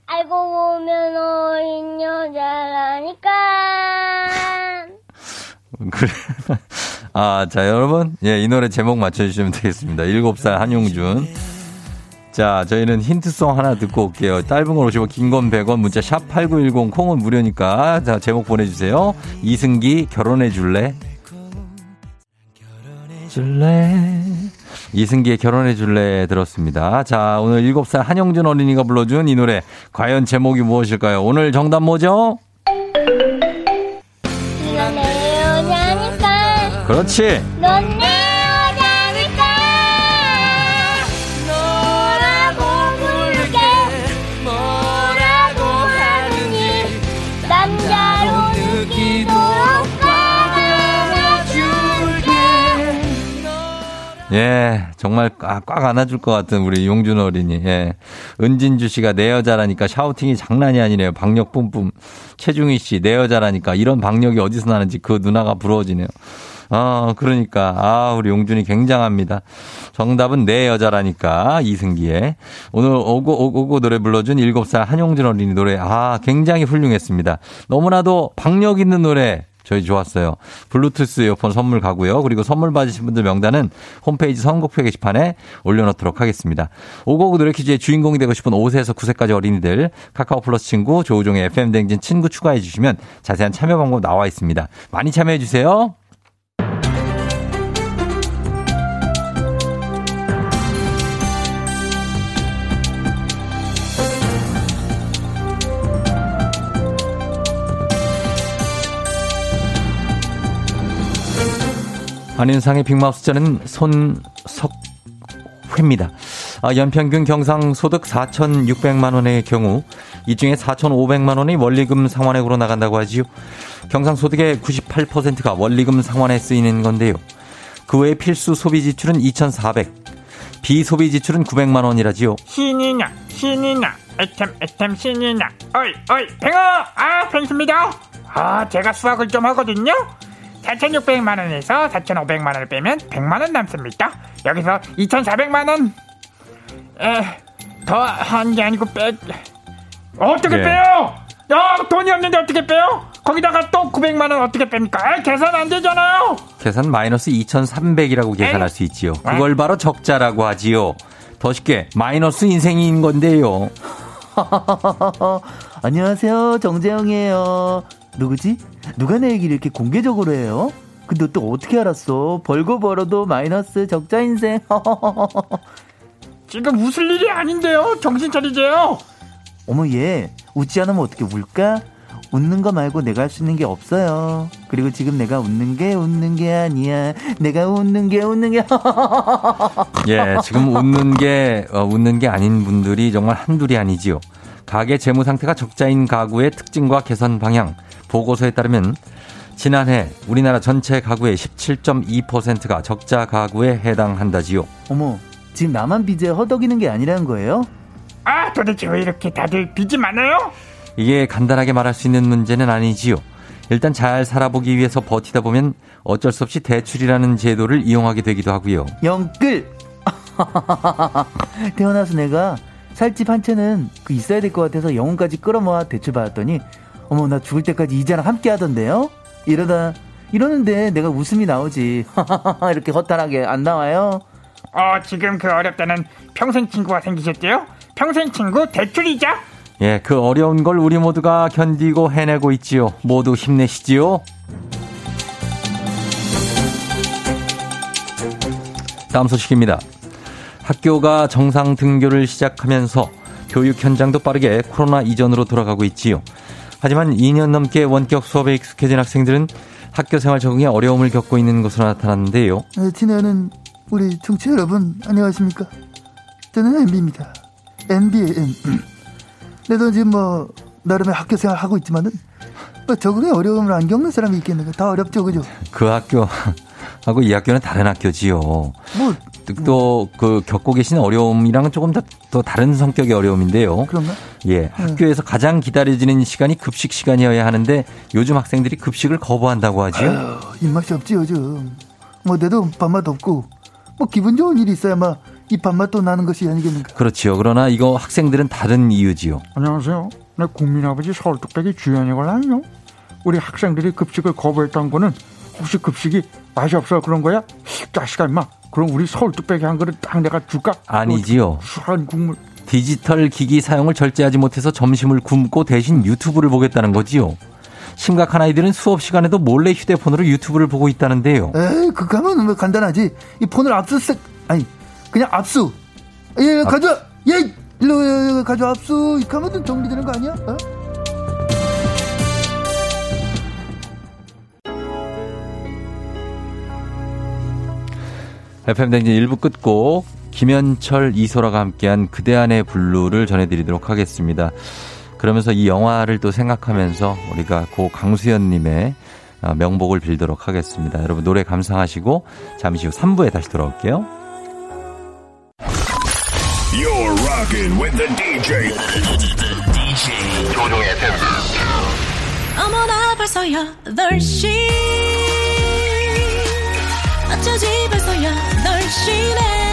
알고 보면 어린 여자라니까 (laughs) 그래. 아, 자, 여러분. 예, 이 노래 제목 맞춰주시면 되겠습니다. 7살 한용준. 자, 저희는 힌트송 하나 듣고 올게요. 짧은 건 50원, 긴건 100원, 문자 샵 8910, 콩은 무료니까. 자, 제목 보내주세요. 이승기, 결혼해 줄래? 줄래? 이승기의 결혼해 줄래 들었습니다. 자, 오늘 7살 한용준 어린이가 불러준 이 노래. 과연 제목이 무엇일까요? 오늘 정답 뭐죠? 그렇지. 넌 예, 정말 꽉, 꽉 안아줄 것 같은 우리 용준 어린이. 예. 은진주 씨가 내 여자라니까 샤우팅이 장난이 아니네요. 박력 뿜뿜. 최중희 씨, 내 여자라니까 이런 박력이 어디서 나는지 그 누나가 부러워지네요. 아, 그러니까. 아, 우리 용준이 굉장합니다. 정답은 내 여자라니까. 이승기의. 오늘 오고, 오고, 오고 노래 불러준 7살 한용준 어린이 노래. 아, 굉장히 훌륭했습니다. 너무나도 박력 있는 노래. 저희 좋았어요. 블루투스 이어폰 선물 가고요. 그리고 선물 받으신 분들 명단은 홈페이지 선곡표 게시판에 올려놓도록 하겠습니다. 오고구 노래 퀴즈의 주인공이 되고 싶은 5세에서 9세까지 어린이들 카카오 플러스 친구 조우종의 FM 댕진 친구 추가해 주시면 자세한 참여 방법 나와 있습니다. 많이 참여해 주세요. 한인상의 빅마우스 저는 손석회입니다. 아, 연평균 경상소득 4,600만 원의 경우 이 중에 4,500만 원이 원리금 상환액으로 나간다고 하지요. 경상소득의 98%가 원리금 상환에 쓰이는 건데요. 그 외 필수 소비 지출은 2,400, 비소비 지출은 900만 원이라지요. 신이 나, 신이 나, 애템, 애템, 신이 나. 어이, 어이, 뱅어! 아, 뱅수입니다. 아, 제가 수학을 좀 하거든요. 4,600만 원에서 4,500만 원을 빼면 100만 원 남습니다. 여기서 2,400만 원, 에, 더 한 게 아니고 빼, 어떻게 예. 빼요? 야, 돈이 없는데 어떻게 빼요? 거기다가 또 900만 원 어떻게 뺍니까? 아, 계산 안 되잖아요! 계산 마이너스 2,300이라고 계산할 수 있지요. 그걸 바로 적자라고 하지요. 더 쉽게 마이너스 인생인 건데요. (laughs) 안녕하세요. 정재영이에요. 누구지? 누가 내 얘기를 이렇게 공개적으로 해요? 근데 또 어떻게 알았어? 벌고 벌어도 마이너스 적자 인생. (laughs) 지금 웃을 일이 아닌데요. 정신 차리세요. 어머 얘 웃지 않으면 어떻게 울까? 웃는 거 말고 내가 할 수 있는 게 없어요. 그리고 지금 내가 웃는 게 웃는 게 아니야. 내가 웃는 게 웃는 게 (laughs) 예, 지금 웃는 게, 어, 웃는 게 아닌 분들이 정말 한둘이 아니지요. 가계 재무 상태가 적자인 가구의 특징과 개선 방향. 보고서에 따르면 지난해 우리나라 전체 가구의 17.2%가 적자 가구에 해당한다지요. 어머 지금 나만 빚에 허덕이는 게 아니라는 거예요? 아, 도대체 왜 이렇게 다들 빚이 많아요? 이게 간단하게 말할 수 있는 문제는 아니지요. 일단 잘 살아보기 위해서 버티다 보면 어쩔 수 없이 대출이라는 제도를 이용하게 되기도 하고요. 영끌 (laughs) 태어나서 내가 살집 한 채는 그 있어야 될 것 같아서 영혼까지 끌어모아 대출 받았더니 어머 나 죽을 때까지 이자랑 함께 하던데요 이러다 이러는데 내가 웃음이 나오지 (laughs) 이렇게 허탈하게 안 나와요 어, 지금 그 어렵다는 평생 친구가 생기셨대요? 평생 친구 대출이자? 예, 그 어려운 걸 우리 모두가 견디고 해내고 있지요. 모두 힘내시지요. 다음 소식입니다. 학교가 정상 등교를 시작하면서 교육 현장도 빠르게 코로나 이전으로 돌아가고 있지요. 하지만 2년 넘게 원격 수업에 익숙해진 학생들은 학교 생활 적응에 어려움을 겪고 있는 것으로 나타났는데요. 네, 지나는 우리 청취자 여러분 안녕하십니까? 저는 MB입니다. MB의 M. 내도 지금 뭐 나름의 학교 생활 하고 있지만은 뭐 적응에 어려움을 안 겪는 사람이 있겠는가? 다 어렵죠, 그죠? 그 학교 하고 이 학교는 다른 학교지요. 뭐 또그 겪고 계신 어려움이랑은 조금 더, 더 다른 성격의 어려움인데요. 그런가? 예, 학교에서 가장 기다려지는 시간이 급식 시간이어야 하는데 요즘 학생들이 급식을 거부한다고 하지요. 아유, 입맛이 없지 요즘. 뭐 내도 밥맛 없고 뭐 기분 좋은 일이 있어야 막 이 밥맛도 나는 것이 아니겠는가? 그렇지요. 그러나 이거 학생들은 다른 이유지요. 안녕하세요. 내 국민아버지 서울뚝배기 주연이걸랑요. 우리 학생들이 급식을 거부했던 거는 혹시 급식이 맛이 없어 그런 거야? 자식아 임마. 그럼 우리 서울뚝배기 한 그릇 딱 내가 줄까? 아니지요. 수한 국물. 디지털 기기 사용을 절제하지 못해서 점심을 굶고 대신 유튜브를 보겠다는 거지요. 심각한 아이들은 수업 시간에도 몰래 휴대폰으로 유튜브를 보고 있다는데요. 에이, 그거 하면 뭐 간단하지. 이 폰을 압수색 아니 그냥 압수. 예, 가져. 예, 일로 예, 가져 압수. 이렇게 하면 정리되는 거 아니야? 어? FM 댕진 1부 끝곡 김현철 이소라가 함께한 그대 안의 블루를 전해드리도록 하겠습니다. 그러면서 이 영화를 또 생각하면서 우리가 고 강수연님의 어, 명복을 빌도록 하겠습니다. 여러분 노래 감상하시고 잠시 후 3부에 다시 돌아올게요. rocking with the DJ. DJ 조종의 팬. 어머나 벌써 8시 어쩌지 벌써 8시네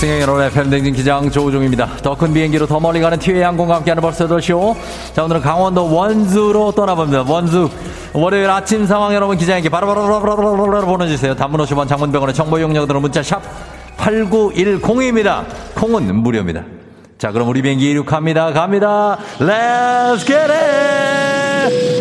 승객 여러분 FM 댕진 기장 조우종입니다. 더 큰 비행기로 더 멀리 가는 티웨이 항공과 함께하는 벌써 더쇼. 자 오늘은 강원도 원주로 떠나봅니다. 원주 월요일 아침 상황 여러분 기장에게 바로바로 보내주세요. 단문 50원 장문병원의 정보 이용료들은 문자 샵 8910입니다. 콩은 무료입니다. 자 그럼 우리 비행기 이륙합니다. 갑니다. Let's get it!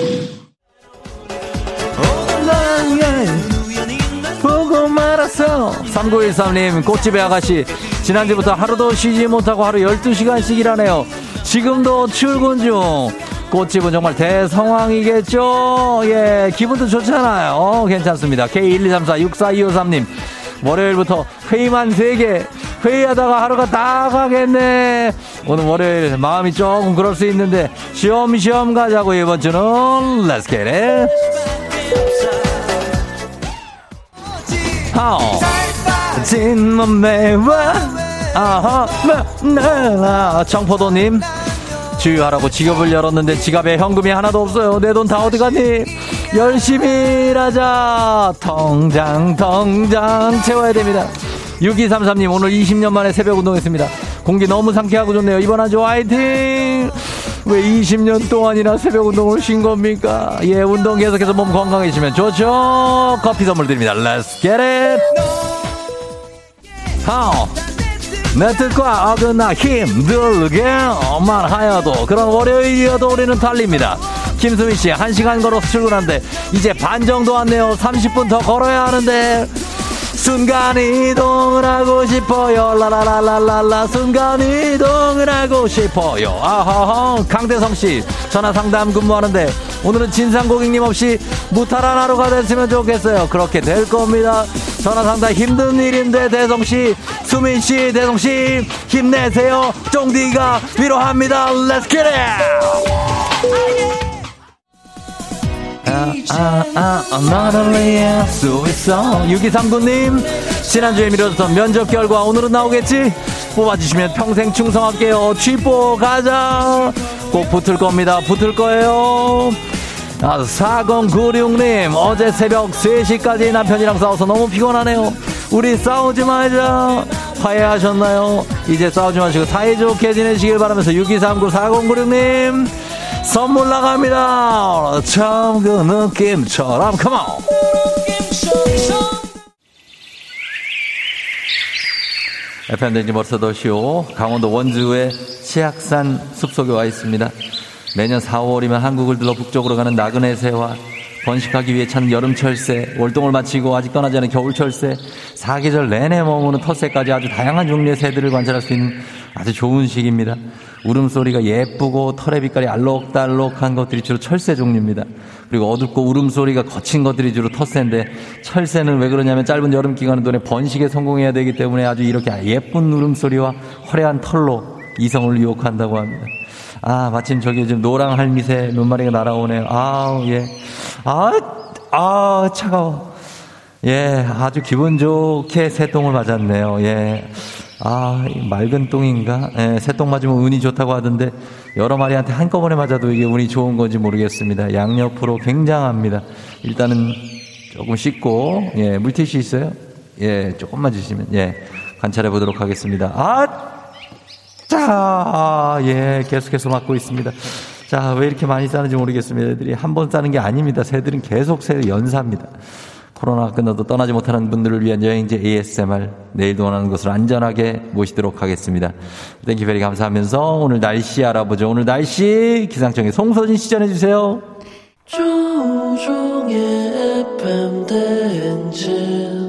보고 말았어. 3913님, 꽃집의 아가씨. 지난주부터 하루도 쉬지 못하고 하루 12시간씩 일하네요. 지금도 출근 중. 꽃집은 정말 대성황이겠죠? 예, 기분도 좋잖아요. 어, 괜찮습니다. K123464253님. 월요일부터 회의만 3개. 회의하다가 하루가 다 가겠네. 오늘 월요일 마음이 조금 그럴 수 있는데, 쉬엄쉬엄 가자고 이번 주는, Let's get it. 하오. 진몸매 와 아하 나나 청포도님. 주유하라고 지갑을 열었는데 지갑에 현금이 하나도 없어요. 내 돈 다 어디 갔니? 열심히 일하자. 통장 통장 채워야 됩니다. 6233님 오늘 20년 만에 새벽 운동했습니다. 공기 너무 상쾌하고 좋네요. 이번 한주 화이팅! 왜 20년 동안이나 새벽 운동을 쉰 겁니까? 예 운동 계속해서 몸 건강해지면 좋죠. 커피 선물 드립니다. Let's get it 내 뜻과 어긋나 힘들게만 하여도 그런 월요일이어도 우리는 달립니다. 김수민 씨, 한 시간 걸어서 출근하는데 이제 반 정도 왔네요. 30분 더 걸어야 하는데 순간 이동을 하고 싶어요. 라라라라라라 순간 이동을 하고 싶어요. 아하하 강대성 씨 전화 상담 근무하는데 오늘은 진상 고객님 없이 무탈한 하루가 됐으면 좋겠어요. 그렇게 될 겁니다. 전화 상담 힘든 일인데 대성 씨, 수민 씨, 대성 씨 힘내세요. 쫑디가 위로합니다. Let's get it. 아, 아, 아, 나를 위해 수 있어. 6239님, 지난주에 미뤄졌던 면접 결과 오늘은 나오겠지? 뽑아주시면 평생 충성할게요. 취뽀 가자. 꼭 붙을 겁니다. 붙을 거예요. 아, 4096님, 어제 새벽 3시까지 남편이랑 싸워서 너무 피곤하네요. 우리 싸우지 말자. 화해하셨나요? 이제 싸우지 마시고 사이좋게 지내시길 바라면서 6239 4096님, 선물 나갑니다. 처음 그 느낌처럼, 컴온! 벌써더 쇼 강원도 원주의 치악산 숲속에 와 있습니다. 매년 4, 5월이면 한국을 들러 북쪽으로 가는 나그네 새와 번식하기 위해 찾는 여름 철 새, 월동을 마치고 아직 떠나지 않은 겨울 철 새, 사계절 내내 머무는 텃새까지 아주 다양한 종류의 새들을 관찰할 수 있는 아주 좋은 시기입니다. 울음소리가 예쁘고 털의 빛깔이 알록달록한 것들이 주로 철새 종류입니다. 그리고 어둡고 울음소리가 거친 것들이 주로 텃새인데 철새는 왜 그러냐면 짧은 여름 기간은 돈에 번식에 성공해야 되기 때문에 아주 이렇게 예쁜 울음소리와 화려한 털로 이성을 유혹한다고 합니다. 아, 마침 저기 지금 노랑 할미새 몇 마리가 날아오네요. 아우, 예. 아, 아, 차가워. 예, 아주 기분 좋게 새똥을 맞았네요. 예. 아, 이 맑은 똥인가? 예, 새똥 맞으면 운이 좋다고 하던데, 여러 마리한테 한꺼번에 맞아도 이게 운이 좋은 건지 모르겠습니다. 양옆으로 굉장합니다. 일단은 조금 씻고, 예, 물티슈 있어요? 예, 조금만 주시면, 예, 관찰해 보도록 하겠습니다. 아! 자, 예, 계속해서 맞고 있습니다. 자, 왜 이렇게 많이 싸는지 모르겠습니다. 애들이 한 번 싸는 게 아닙니다. 새들은 계속 새 연사입니다. 코로나가 끝나도 떠나지 못하는 분들을 위한 여행지 ASMR 내일도 원하는 곳을 안전하게 모시도록 하겠습니다. thank you very 감사하면서 오늘 날씨 알아보죠. 오늘 날씨 기상청의 송소진 씨 전해 주세요. 조우종의 FM 대행진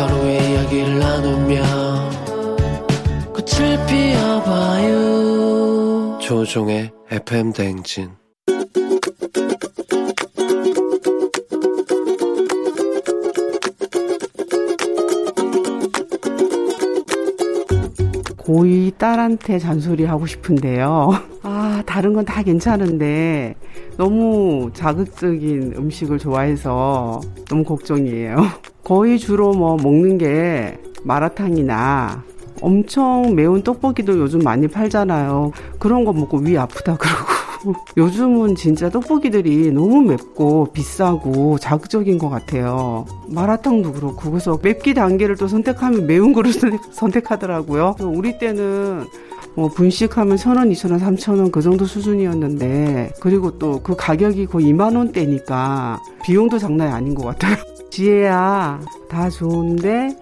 서로의 이야기를 나누며 꽃을 피워봐요 조종의 FM 대행진 고이 딸한테 잔소리 하고 싶은데요. (laughs) 아, 다른 건 다 괜찮은데 너무 자극적인 음식을 좋아해서 너무 걱정이에요. (laughs) 거의 주로 뭐 먹는 게 마라탕이나 엄청 매운 떡볶이도 요즘 많이 팔잖아요. 그런 거 먹고 위 아프다 그러고. (laughs) 요즘은 진짜 떡볶이들이 너무 맵고 비싸고 자극적인 것 같아요. 마라탕도 그렇고 그래서 맵기 단계를 또 선택하면 매운 거를 선택- (laughs) 선택하더라고요. 우리 때는 뭐 분식하면 천 원, 이천 원, 삼천 원 그 정도 수준이었는데 그리고 또 그 가격이 거의 2만 원대니까 비용도 장난이 아닌 것 같아요. 지혜야 다 좋은데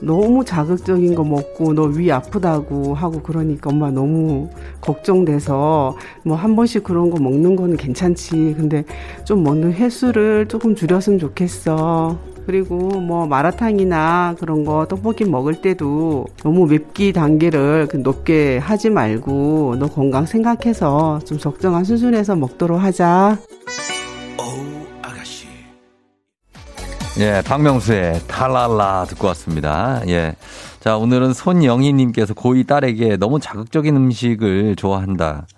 너무 자극적인 거 먹고 너 위 아프다고 하고 그러니까 엄마 너무 걱정돼서 뭐 한 번씩 그런 거 먹는 거는 괜찮지. 근데 좀 먹는 횟수를 조금 줄였으면 좋겠어. 그리고 뭐 마라탕이나 그런 거 떡볶이 먹을 때도 너무 맵기 단계를 그 높게 하지 말고 너 건강 생각해서 좀 적정한 수준에서 먹도록 하자. 예, 박명수의 탈랄라 듣고 왔습니다. 예. 자, 오늘은 손영희님께서 고이 딸에게 너무 자극적인 음식을 좋아한다.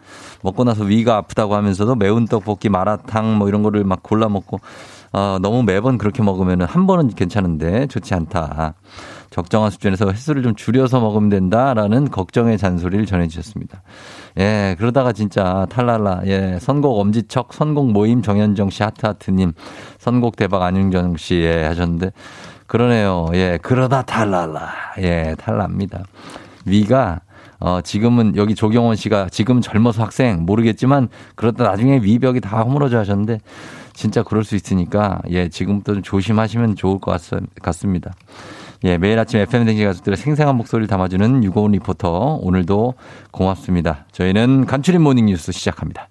먹고 나서 위가 아프다고 하면서도 매운 떡볶이, 마라탕 뭐 이런 거를 막 골라 먹고, 어, 너무 매번 그렇게 먹으면 한 번은 괜찮은데 좋지 않다. 적정한 수준에서 횟수를 좀 줄여서 먹으면 된다라는 걱정의 잔소리를 전해주셨습니다. 예, 그러다가 진짜 탈랄라, 예, 선곡 엄지척, 선곡 모임 정현정 씨, 하트하트님, 선곡 대박 안윤정 씨, 예, 하셨는데, 그러네요. 예, 그러다 탈 나. 예, 탈납니다. 위가, 어, 지금은 여기 조경원 씨가 지금 젊어서 학생 모르겠지만 그러다 나중에 위벽이 다 허물어져 하셨는데 진짜 그럴 수 있으니까 예, 지금부터 좀 조심하시면 좋을 것 같, 같습니다. 예, 매일 아침 FM대행진 가족들의 생생한 목소리를 담아주는 유고은 리포터 오늘도 고맙습니다. 저희는 간추린 모닝 뉴스 시작합니다.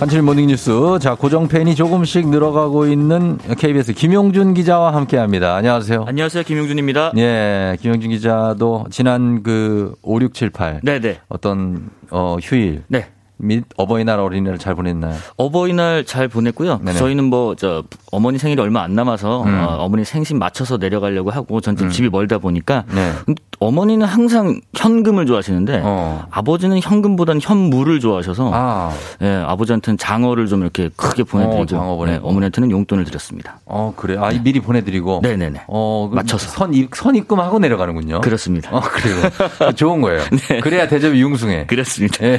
간추린 모닝 뉴스. 자, 고정 팬이 조금씩 늘어가고 있는 KBS 김용준 기자와 함께 합니다. 안녕하세요. 안녕하세요. 김용준입니다. 예, 김용준 기자도 지난 그 5678. 네네. 어떤, 어, 휴일. 네. 및 어버이날 어린이날 잘 보냈나요? 어버이날 잘 보냈고요. 네네. 저희는 뭐 저 어머니 생일이 얼마 안 남아서 음. 어머니 생신 맞춰서 내려가려고 하고 전 좀 음. 집이 멀다 보니까 네. 어머니는 항상 현금을 좋아하시는데 어. 아버지는 현금보다는 현물을 좋아하셔서 아. 예, 아버지한테는 장어를 좀 이렇게 크게 보내드리고 어, 장어 보내고. 네, 어머니한테는 용돈을 드렸습니다. 어, 그래. 아, 미리 보내드리고. 네네네. 어, 그 맞춰서. 선, 입, 선 입금하고 내려가는군요. 그렇습니다. 어, 그래요. 좋은 거예요. (laughs) 그래야 대접이 융숭해. 그렇습니다. 예.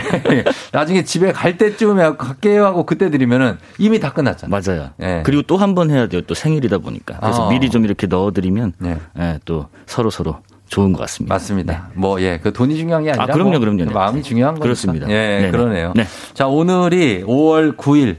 나중 에 집에 갈 때쯤에 갈게요 하고 그때 드리면은 이미 다 끝났잖아요. 맞아요. 예. 그리고 또 한 번 해야 돼요. 또 생일이다 보니까. 그래서 아. 미리 좀 이렇게 넣어드리면 네. 예, 또 서로 서로 좋은 것 같습니다. 맞습니다. 뭐, 예, 그 돈이 중요한 게 아니라. 아, 그럼요, 뭐 그럼요. 네. 마음이 중요한 거죠. 그렇습니다. 예, 네네. 그러네요. 네. 자, 오늘이 5월 9일.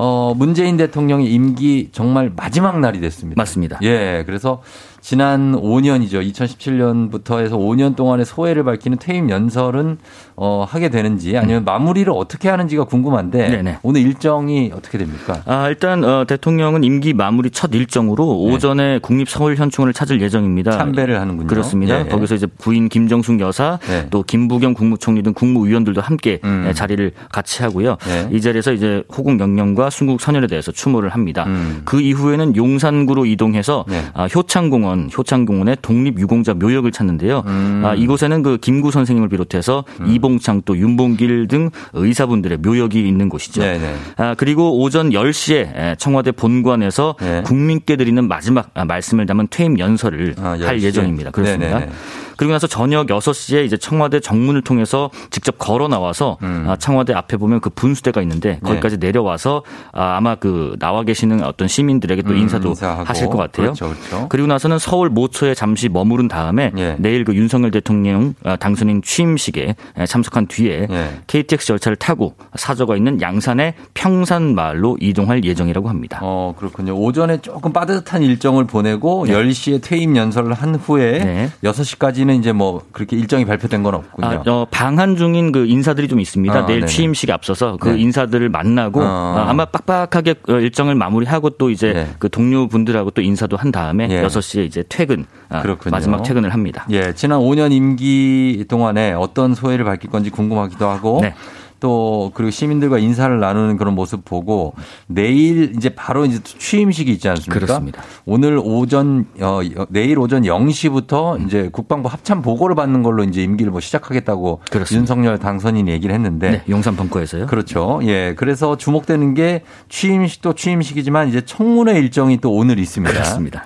어, 문재인 대통령의 임기 정말 마지막 날이 됐습니다. 맞습니다. 예, 그래서 지난 5년이죠. 2017년부터 해서 5년 동안의 소회를 밝히는 퇴임 연설은 어, 하게 되는지 아니면 마무리를 어떻게 하는지가 궁금한데 음. 네네. 오늘 일정이 어떻게 됩니까? 아, 일단 어, 대통령은 임기 마무리 첫 일정으로 오전에 국립 서울 현충원을 찾을 예정입니다. 네. 참배를 하는군요. 그렇습니다. 예. 거기서 이제 부인 김정숙 여사, 네. 또 김부겸 국무총리 등 국무위원들도 함께 음. 예, 자리를 같이 하고요. 네. 이 자리에서 이제 호국 영령과 순국 선열에 대해서 추모를 합니다. 음. 그 이후에는 용산구로 이동해서 네. 아, 효창공원, 효창공원의 독립유공자 묘역을 찾는데요. 음. 아, 이곳에는 그 김구 선생님을 비롯해서 이 봉창 또 윤봉길 등 의사분들의 묘역이 있는 곳이죠. 네네. 아, 그리고 오전 10시에 청와대 본관에서 네. 국민께 드리는 마지막 아, 말씀을 담은 퇴임 연설을 아, 할 10시에? 예정입니다. 그렇습니다. 네네네. 그리고 나서 저녁 6시에 이제 청와대 정문을 통해서 직접 걸어 나와서 음. 아, 청와대 앞에 보면 그 분수대가 있는데 거기까지 내려와서 아, 아마 그 나와 계시는 어떤 시민들에게 또 음, 인사도 인사하고. 하실 것 같아요. 그렇죠, 그렇죠. 리고 나서는 서울 모초에 잠시 머무른 다음에 예. 내일 그 윤석열 대통령 아, 당선인 취임식에 참 석한 뒤에 예. KTX 열차를 타고 사저가 있는 양산의 평산마을로 이동할 예정이라고 합니다. 어, 그렇군요. 오전에 조금 빠듯한 일정을 보내고 네. 10시에 퇴임 연설을 한 후에 네. 6시까지는 이제 뭐 그렇게 일정이 발표된 건 없군요. 아, 어, 방한 중인 그 인사들이 좀 있습니다. 아, 내일 네네. 취임식에 앞서서 그 네. 인사들을 만나고 어. 어, 아마 빡빡하게 어, 일정을 마무리하고 또 이제 네. 그 동료분들하고 또 인사도 한 다음에 예. 6시에 이제 퇴근 아, 그렇군요. 마지막 퇴근을 합니다. 예, 지난 5년 임기 동안에 어떤 소회를 밝힐 건지 궁금하기도 하고 네. 또 그리고 시민들과 인사를 나누는 그런 모습 보고 내일 이제 바로 이제 취임식이 있지 않습니까? 그렇습니다. 오늘 오전 어 내일 오전 0시부터 이제 국방부 합참 보고를 받는 걸로 이제 임기를 뭐 시작하겠다고 그렇습니다. 윤석열 당선인이 얘기를 했는데 네, 용산 벙커에서요. 그렇죠. 예. 그래서 주목되는 게 취임식도 취임식이지만 이제 청문회 일정이 또 오늘 있습니다. 그렇습니다.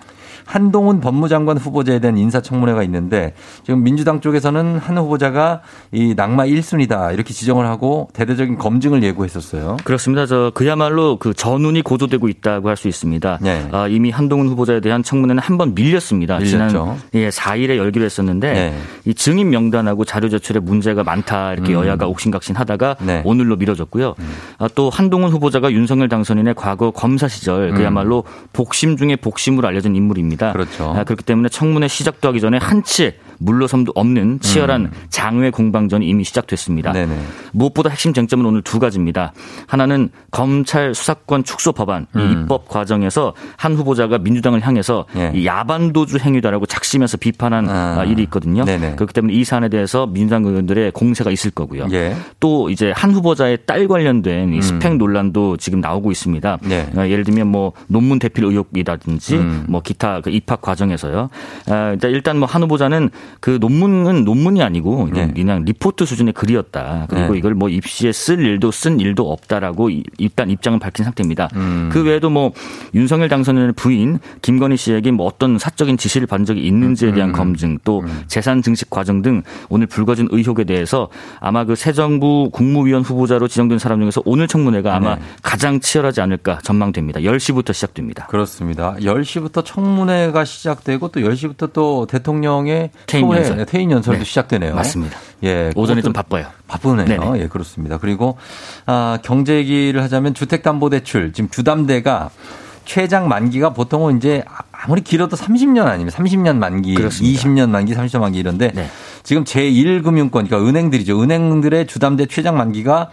한동훈 법무장관 후보자에 대한 인사청문회가 있는데 지금 민주당 쪽에서는 한 후보자가 이 낙마 1순위다 이렇게 지정을 하고 대대적인 검증을 예고했었어요. 그렇습니다. 저 그야말로 그 전운이 고조되고 있다고 할 수 있습니다. 네. 아, 이미 한동훈 후보자에 대한 청문회는 한 번 밀렸습니다. 밀렸죠. 지난 예, 4일에 열기로 했었는데 네. 이 증인 명단하고 자료 제출에 문제가 많다 이렇게 음. 여야가 옥신각신 하다가 네. 오늘로 미뤄졌고요. 아, 또 한동훈 후보자가 윤석열 당선인의 과거 검사 시절 그야말로 복심 중에 복심으로 알려진 인물입니다. 음. 그렇죠. 아, 그렇기 때문에 청문회 시작도 하기 전에 한치의 물러섬도 없는 치열한 장외 공방전이 이미 시작됐습니다. 음. 네네. 무엇보다 핵심 쟁점은 오늘 두 가지입니다. 하나는 검찰 수사권 축소 법안 이 음. 입법 과정에서 한 후보자가 민주당을 향해서 예. 이 야반도주 행위다라고 작심해서 비판한 아. 아, 일이 있거든요. 네네. 그렇기 때문에 이 사안에 대해서 민주당 의원들의 공세가 있을 거고요. 예. 또 이제 한 후보자의 딸 관련된 이 음. 스펙 논란도 지금 나오고 있습니다. 네. 어, 예를 들면 뭐 논문 대필 의혹이라든지 음. 뭐 기타 그 입학 과정에서요. 아, 일단- 뭐 한 후보자는 그 논문은 논문이 아니고 그냥, 그냥 리포트 수준의 글이었다. 그리고 네. 이걸 뭐 입시에 쓸 일도 쓴 일도 없다라고 이- 일단 입장을 밝힌 상태입니다. 음. 그 외에도 뭐 윤석열 당선인의 부인 김건희 씨에게 뭐 어떤 사적인 지시를 받은 적이 있는지에 대한 음. 검증 또 재산 증식 과정 등 오늘 불거진 의혹에 대해서 아마 그 새 정부 국무위원 후보자로 지정된 사람 중에서 오늘 청문회가 아마 네. 가장 치열하지 않을까 전망됩니다. 10시부터 시작됩니다. 그렇습니다. 10시부터 청문회 가 시작되고 또 10시부터 또 대통령의 퇴임 초회, 연설. 퇴임 연설도 네. 시작되네요. 맞습니다. 예. 오전에 좀 바빠요. 바쁘네요. 네네. 예, 그렇습니다. 그리고 아, 경제 얘기를 하자면 주택담보대출 지금 주담대가 최장 만기가 보통은 이제 아무리 길어도 30년 아니면 30년 만기, 그렇습니다. 20년 만기, 30년 만기 이런데 네. 지금 제1금융권, 그러니까 은행들이죠. 은행들의 주담대 최장 만기가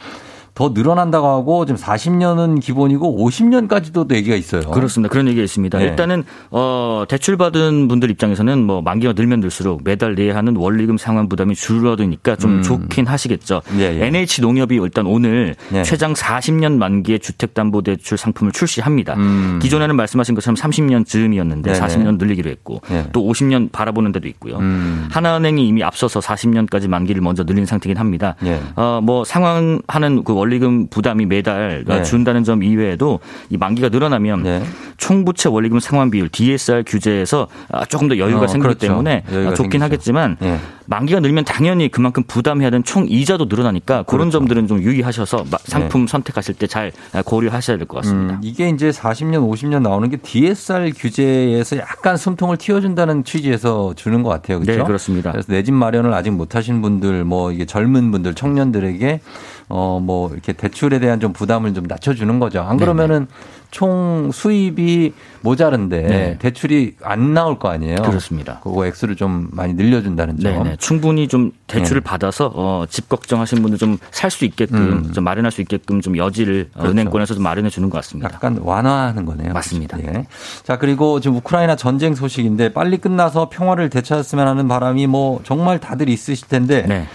더 늘어난다고 하고 지금 40년은 기본이고 50년까지도 또 얘기가 있어요. 그렇습니다. 그런 얘기가 있습니다. 네. 일단은 어 대출 받은 분들 입장에서는 뭐 만기가 늘면 늘수록 매달 내야 하는 원리금 상환 부담이 줄어드니까 좀 음. 좋긴 하시겠죠. 예, 예. NH 농협이 일단 오늘 예. 최장 40년 만기의 주택담보대출 상품을 출시합니다. 음. 기존에는 말씀하신 것처럼 30년 즈음이었는데 네네. 40년 늘리기로 했고 예. 또 50년 바라보는 데도 있고요. 음. 하나은행이 이미 앞서서 40년까지 만기를 먼저 늘린 상태긴 합니다. 예. 어, 뭐 상환하는 그 원리금 부담이 매달 네. 준다는 점 이외에도 이 만기가 늘어나면 네. 총부채 원리금 상환 비율 DSR 규제에서 아, 조금 더 여유가 어, 생기기 그렇죠. 때문에 아, 좋긴 생기죠. 하겠지만 예. 만기가 늘면 당연히 그만큼 부담해야 되는 총 이자도 늘어나니까 그런 그렇죠. 점들은 좀 유의하셔서 마- 상품 선택하실 때 잘 고려하셔야 될 것 같습니다. 음, 이게 이제 40년, 50년 나오는 게 DSR 규제에서 약간 숨통을 틔워준다는 취지에서 주는 것 같아요. 그렇죠? 네, 그렇습니다. 그래서 내 집 마련을 아직 못 하신 분들, 뭐 이게 젊은 분들, 청년들에게 어, 뭐 이렇게 대출에 대한 좀 부담을 좀 낮춰주는 거죠. 안 그러면은 총 수입이 모자른데 네. 대출이 안 나올 거 아니에요. 그렇습니다. 그거 액수를 좀 많이 늘려준다는 점. 네, 네. 충분히 좀 대출을 네. 받아서 어, 집 걱정하신 분들 좀 살 수 있게끔 음. 좀 마련할 수 있게끔 좀 여지를 어, 그렇죠. 은행권에서 좀 마련해 주는 것 같습니다. 약간 완화하는 거네요. 맞습니다. 예. 자, 그리고 지금 우크라이나 전쟁 소식인데 빨리 끝나서 평화를 되찾았으면 하는 바람이 뭐 정말 다들 있으실 텐데 네.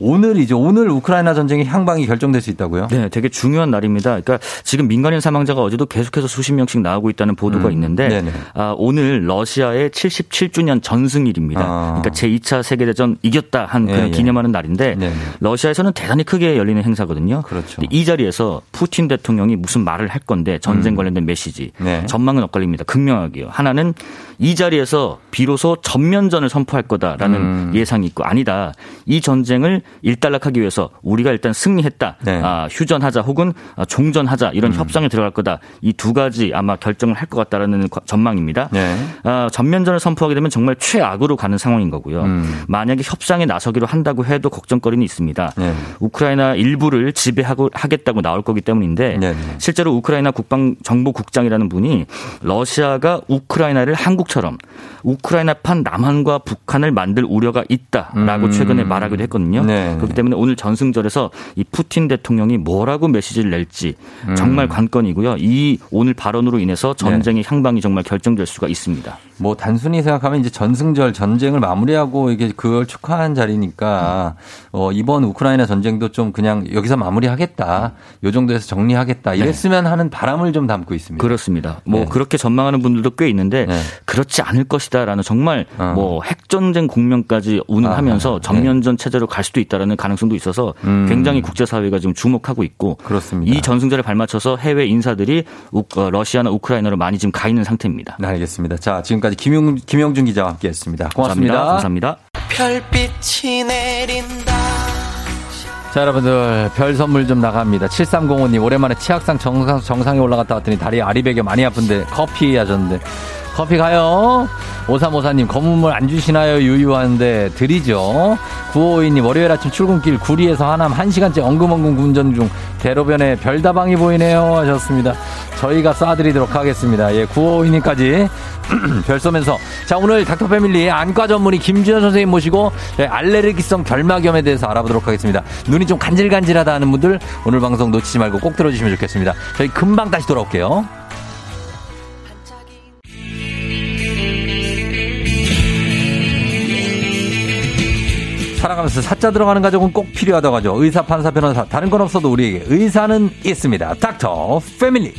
오늘이죠. 오늘 우크라이나 전쟁의 향방이 결정될 수 있다고요? 네, 되게 중요한 날입니다. 그러니까 지금 민간인 사망자가 어제도 계속해서 수십 명씩 나오고 있다는 보도가 음, 있는데 네네. 아, 오늘 러시아의 77주년 전승일입니다. 아. 그러니까 제2차 세계대전 이겼다 한 예, 그런 예. 기념하는 날인데 네네. 러시아에서는 대단히 크게 열리는 행사거든요. 그렇죠. 이 자리에서 푸틴 대통령이 무슨 말을 할 건데 전쟁 관련된 메시지 음. 네. 전망은 엇갈립니다. 극명하게요. 하나는 이 자리에서 비로소 전면전을 선포할 거다라는 음. 예상이 있고 아니다. 이 전쟁을 일단락하기 위해서 우리가 일단 승리했다. 네. 아, 휴전하자 혹은 아, 종전하자 이런 협상에 들어갈 거다. 이 두 가지 아마 결정을 할 것 같다라는 거- 전망입니다. 네. 아, 전면전을 선포하게 되면 정말 최악으로 가는 상황인 거고요. 음. 만약에 협상에 나서기로 한다고 해도 걱정거리는 있습니다. 네. 우크라이나 일부를 지배하고 하겠다고 나올 거기 때문인데 네, 네. 실제로 우크라이나 국방 정보국장이라는 분이 러시아가 우크라이나를 한국처럼 우크라이나판 남한과 북한을 만들 우려가 있다라고 음. 최근에 말하기도 했거든요. 네. 그렇기 때문에 오늘 전승절에서 이 푸틴 대통령이 뭐라고 메시지를 낼지 음. 정말 관건이고요. 이 오늘 발언으로 인해서 네. 전쟁의 향방이 정말 결정될 수가 있습니다. 뭐 단순히 생각하면 이제 전승절 전쟁을 마무리하고 이게 그걸 축하한 자리니까 어 이번 우크라이나 전쟁도 좀 그냥 여기서 마무리하겠다. 요 정도에서 정리하겠다. 이랬으면 하는 바람을 좀 담고 있습니다. 그렇습니다. 뭐 네. 그렇게 전망하는 분들도 꽤 있는데 네. 그렇지 않을 것이다라는 정말 어. 뭐 핵전쟁 국면까지 운운하면서 아하, 전면전 체제로 갈 수도 있다 라는 가능성도 있어서 음. 굉장히 국제사회가 지금 주목하고 있고 그렇습니다. 이 전승절에 발맞춰서 해외 인사들이 우- 어, 러시아나 우크라이나로 많이 지금 가 있는 상태입니다. 네, 알겠습니다. 자, 지금까지 김용, 김용준 기자와 함께 했습니다. 고맙습니다. 감사합니다. 별빛이 내린다. 자, 여러분들, 별 선물 좀 나갑니다. 7305님, 오랜만에 치악산 정상, 정상에 올라갔다 왔더니 다리 아리배겨 많이 아픈데 커피 하셨는데. 커피 가요. 5354님, 검은물 안 주시나요? 유유하는데 드리죠. 9552님, 월요일 아침 출근길 구리에서 하남 1시간째 엉금엉금 운전 중 대로변에 별다방이 보이네요. 하셨습니다. 저희가 쏴드리도록 하겠습니다. 예, 9552님까지 (clears throat) 별 쏘면서. 자, 오늘 닥터패밀리 안과 전문의 김준현 선생님 모시고 예, 알레르기성 결막염에 대해서 알아보도록 하겠습니다. 눈이 좀 간질간질하다 하는 분들 오늘 방송 놓치지 말고 꼭 들어주시면 좋겠습니다. 저희 금방 다시 돌아올게요. 살아가면서 사자 들어가는 가족은 꼭 필요하다고 하죠. 의사, 판사, 변호사 다른 건 없어도 우리에게 의사는 있습니다. 닥터 패밀리.